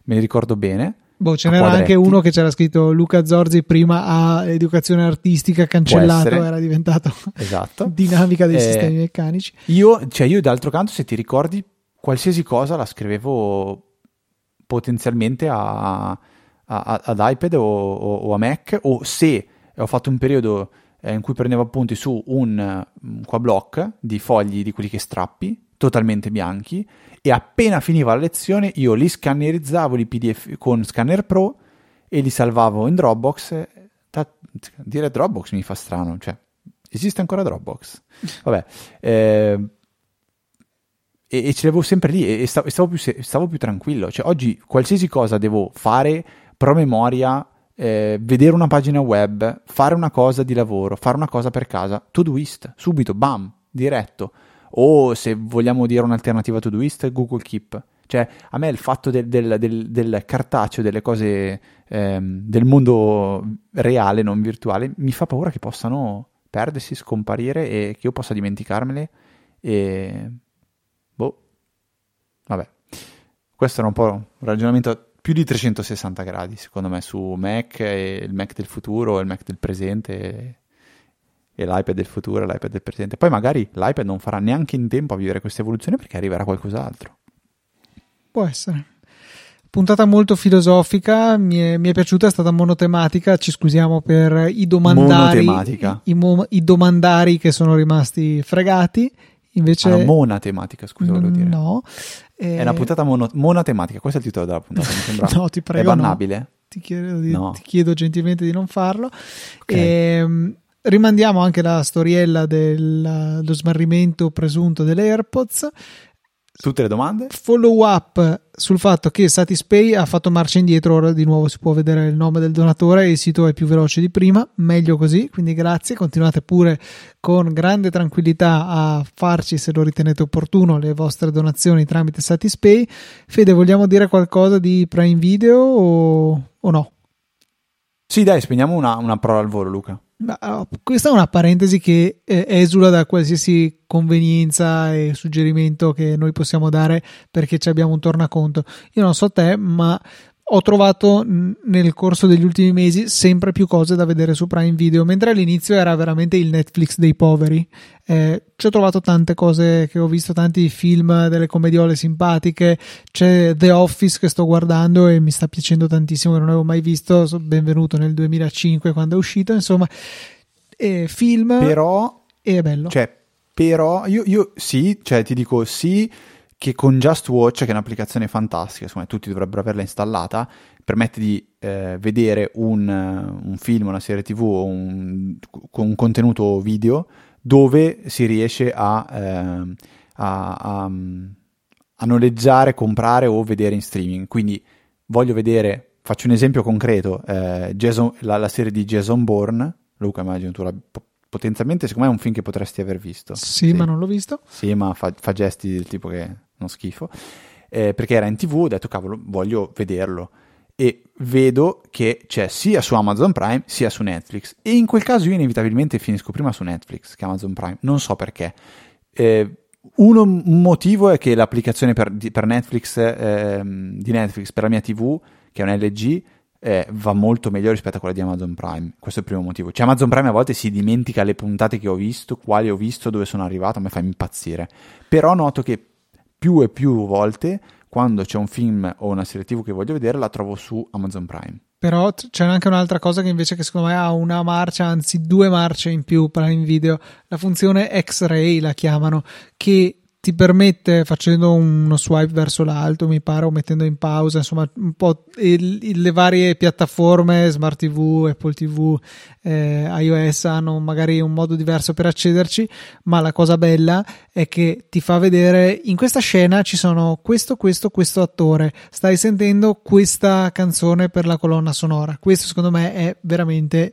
Me li ricordo bene. Boh, ce n'era anche uno che c'era scritto Luca Zorzi prima a educazione artistica cancellato, era diventato esatto. dinamica dei eh, sistemi meccanici. Io, cioè io d'altro canto, se ti ricordi, qualsiasi cosa la scrivevo potenzialmente a, a, ad iPad o, o, o, a Mac, o se ho fatto un periodo eh, in cui prendevo appunti su un, un quablock di fogli di quelli che strappi, totalmente bianchi, e appena finiva la lezione io li scannerizzavo i PDF con Scanner Pro e li salvavo in Dropbox. Da, dire Dropbox mi fa strano, cioè esiste ancora Dropbox? Vabbè, eh, e, e, ce l'avevo sempre lì e, stavo, stavo, più, stavo, più, tranquillo. Cioè, oggi qualsiasi cosa devo fare, promemoria, eh, vedere una pagina web, fare una cosa di lavoro, fare una cosa per casa, Todoist, subito, bam, diretto o se vogliamo dire un'alternativa a Todoist, Google Keep. Cioè, a me il fatto del, del, del, del cartaceo, delle cose ehm, del mondo reale, non virtuale, mi fa paura che possano perdersi, scomparire e che io possa dimenticarmele. E boh, vabbè, questo era un po' un ragionamento più di 360 gradi, secondo me, su Mac il Mac del futuro il Mac del presente e l'iPad del futuro l'iPad del presente. Poi magari l'iPad non farà neanche in tempo a vivere questa evoluzione perché arriverà qualcos'altro. Può essere. Puntata molto filosofica, mi è, mi è piaciuta, è stata monotematica, ci scusiamo per i domandari, i, i, i, domandari che sono rimasti fregati. Invece, ah, no, monatematica, scusa, volevo dire. No. Eh... È una puntata mono, monotematica, questo è il titolo della puntata, mi sembra. no, ti prego. È bannabile? No. Ti, chiedo di, no. ti chiedo, gentilmente di non farlo. Okay. E, ehm, rimandiamo anche la storiella dello smarrimento presunto delle AirPods. tutte le domande. Follow up sul fatto che Satispay ha fatto marcia indietro, ora di nuovo si può vedere il nome del donatore e il sito è più veloce di prima, meglio così, quindi grazie, continuate pure con grande tranquillità a farci se lo ritenete opportuno le vostre donazioni tramite Satispay. Fede, vogliamo dire qualcosa di Prime Video o, o no? Sì, dai, spegniamo una, una parola al volo, Luca. Oh, questa è una parentesi che eh, esula da qualsiasi convenienza e suggerimento che noi possiamo dare perché ci abbiamo un tornaconto. Io non so te, ma ho trovato nel corso degli ultimi mesi sempre più cose da vedere su Prime Video, mentre all'inizio era veramente il Netflix dei poveri. Eh, ci ho trovato tante cose che ho visto, tanti film, delle commediole simpatiche. C'è The Office che sto guardando e mi sta piacendo tantissimo, che non avevo mai visto. Benvenuto nel 2005 quando è uscito. Insomma, eh, film. Però. E è bello. Cioè, però io, io sì, cioè ti dico sì che con Just Watch, che è un'applicazione fantastica, insomma tutti dovrebbero averla installata, permette di eh, vedere un, un, film, una serie tv o un, un, contenuto video dove si riesce a, eh, a, a, a, noleggiare, comprare o vedere in streaming. Quindi voglio vedere, faccio un esempio concreto, eh, Jason, la, la, serie di Jason Bourne, Luca immagino tu la potenzialmente secondo me è un film che potresti aver visto. Sì, sì. ma non l'ho visto. Sì, ma fa, fa, gesti del tipo che uno schifo, eh, perché era in tv, ho detto cavolo, voglio vederlo. E vedo che c'è sia su Amazon Prime sia su Netflix. E in quel caso io inevitabilmente finisco prima su Netflix che Amazon Prime. Non so perché. Eh, uno, un motivo è che l'applicazione per, per Netflix, eh, di Netflix per la mia TV, che è un LG, eh, va molto meglio rispetto a quella di Amazon Prime. Questo è il primo motivo. Cioè, Amazon Prime a volte si dimentica le puntate che ho visto, quali ho visto, dove sono arrivato, mi fa impazzire. Però noto che più e più volte quando c'è un film o una serie tv che voglio vedere la trovo su Amazon Prime. Però c'è anche un'altra cosa che invece che secondo me ha una marcia, anzi due marce in più Prime Video, la funzione X-Ray la chiamano, che ti permette facendo uno swipe verso l'alto, mi pare, o mettendo in pausa, insomma, un po' il, il, le varie piattaforme, Smart TV, Apple TV, eh, iOS hanno magari un modo diverso per accederci, ma la cosa bella è che ti fa vedere in questa scena ci sono questo, questo, questo attore, stai sentendo questa canzone per la colonna sonora. Questo secondo me è veramente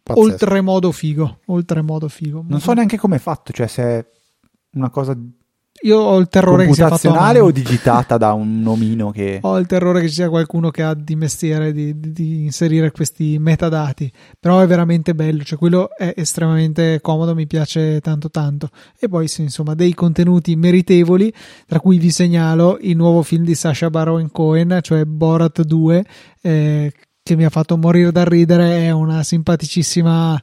Pazzesco. oltremodo figo, oltremodo figo. Non so neanche come è fatto, cioè se è una cosa io ho il terrore che sia fatto o digitata da un omino che ho il terrore che ci sia qualcuno che ha di mestiere di, di, di, inserire questi metadati. Però è veramente bello cioè quello è estremamente comodo mi piace tanto tanto. E poi sì, insomma dei contenuti meritevoli tra cui vi segnalo il nuovo film di Sasha Baron Cohen cioè Borat 2 eh, che mi ha fatto morire da ridere è una simpaticissima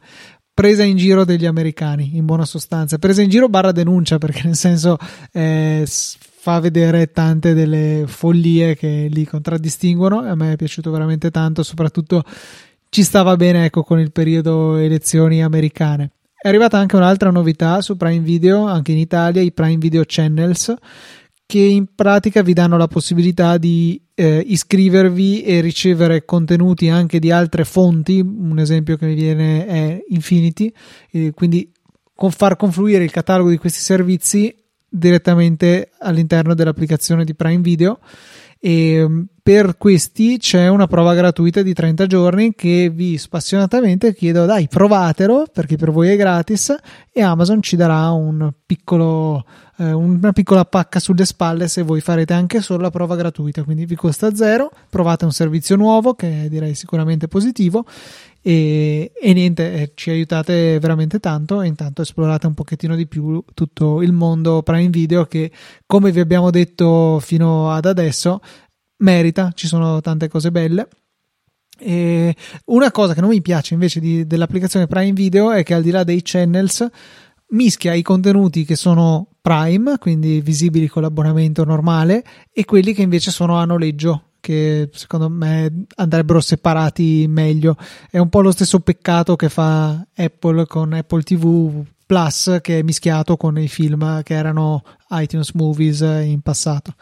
presa in giro degli americani, in buona sostanza. Presa in giro barra denuncia, perché nel senso eh, fa vedere tante delle follie che li contraddistinguono. A me è piaciuto veramente tanto, soprattutto ci stava bene ecco, con il periodo elezioni americane. È arrivata anche un'altra novità su Prime Video, anche in Italia, i Prime Video Channels, che in pratica vi danno la possibilità di eh, iscrivervi e ricevere contenuti anche di altre fonti. Un esempio che mi viene è Infinity, eh, quindi con far confluire il catalogo di questi servizi direttamente all'interno dell'applicazione di Prime Video e mm, per questi c'è una prova gratuita di 30 giorni che vi spassionatamente chiedo dai provatelo perché per voi è gratis e Amazon ci darà un piccolo eh, una piccola pacca sulle spalle se voi farete anche solo la prova gratuita, quindi vi costa zero, provate un servizio nuovo che direi sicuramente positivo e, e niente, eh, ci aiutate veramente tanto. E intanto esplorate un pochettino di più tutto il mondo Prime Video che come vi abbiamo detto fino ad adesso merita, ci sono tante cose belle. E una cosa che non mi piace invece di, dell'applicazione Prime Video è che al di là dei channels mischia i contenuti che sono Prime, quindi visibili con l'abbonamento normale, e quelli che invece sono a noleggio, che secondo me andrebbero separati meglio. È un po' lo stesso peccato che fa Apple con Apple TV Plus, che è mischiato con i film che erano iTunes Movies in passato.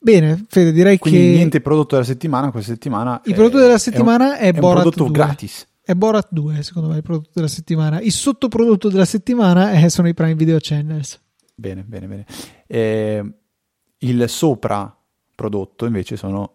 Bene, Fede, direi Quindi che. niente prodotto della settimana. Questa settimana. Il prodotto della settimana è, un, è, è Borat prodotto 2. gratis è Borat 2, secondo me, il prodotto della settimana. Il sottoprodotto della settimana è, sono i Prime Video Channels. Bene, bene, bene. Eh, il sopra prodotto invece sono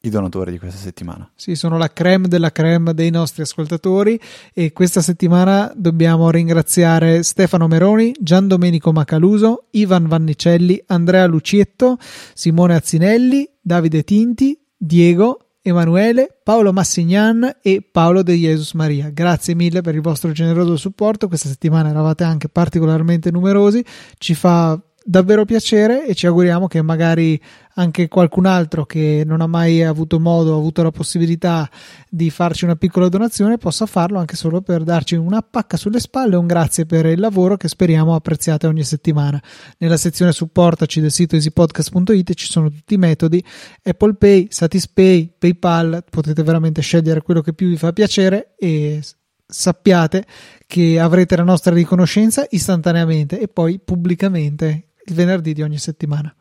i donatori di questa settimana. Sì, sono la creme della creme dei nostri ascoltatori e questa settimana dobbiamo ringraziare Stefano Meroni, Gian Domenico Macaluso, Ivan Vannicelli, Andrea Lucietto, Simone Azzinelli, Davide Tinti, Diego, Emanuele, Paolo Massignan e Paolo De Jesus Maria. Grazie mille per il vostro generoso supporto. Questa settimana eravate anche particolarmente numerosi. Ci fa davvero piacere e ci auguriamo che magari anche qualcun altro che non ha mai avuto modo, ha avuto la possibilità di farci una piccola donazione possa farlo anche solo per darci una pacca sulle spalle e un grazie per il lavoro che speriamo apprezziate ogni settimana. Nella sezione supportaci del sito easypodcast.it ci sono tutti i metodi Apple Pay, Satispay, PayPal, potete veramente scegliere quello che più vi fa piacere e sappiate che avrete la nostra riconoscenza istantaneamente e poi pubblicamente il venerdì di ogni settimana.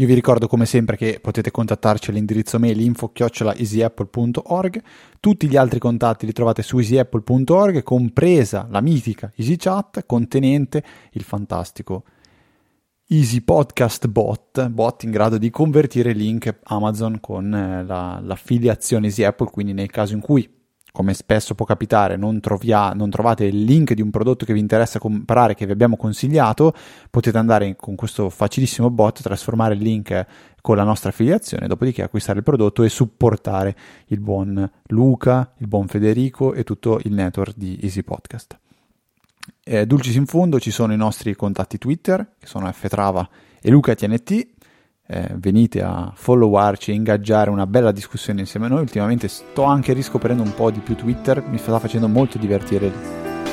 Io vi ricordo come sempre che potete contattarci all'indirizzo mail info-easyapple.org. Tutti gli altri contatti li trovate su easyapple.org, compresa la mitica EasyChat contenente il fantastico Easy Podcast Bot, bot in grado di convertire link Amazon con eh, la, l'affiliazione Easy Apple, quindi nel caso in cui come spesso può capitare, non, trovia, non, trovate il link di un prodotto che vi interessa comprare, che vi abbiamo consigliato, potete andare con questo facilissimo bot, trasformare il link con la nostra affiliazione, dopodiché acquistare il prodotto e supportare il buon Luca, il buon Federico e tutto il network di Easy Podcast. Eh, Dulcis in fondo ci sono i nostri contatti Twitter, che sono ftrava e lucatnt, eh, venite a followarci e ingaggiare una bella discussione insieme a noi. Ultimamente sto anche riscoprendo un po' di più Twitter, mi sta facendo molto divertire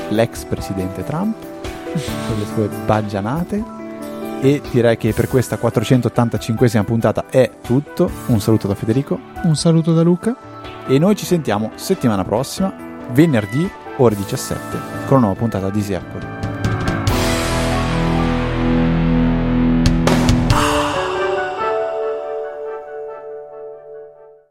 l'ex presidente Trump con le sue baggianate. E direi che per questa 485esima puntata è tutto. Un saluto da Federico. Un saluto da Luca. E noi ci sentiamo settimana prossima, venerdì, ore 17, con una nuova puntata di Easy Apple.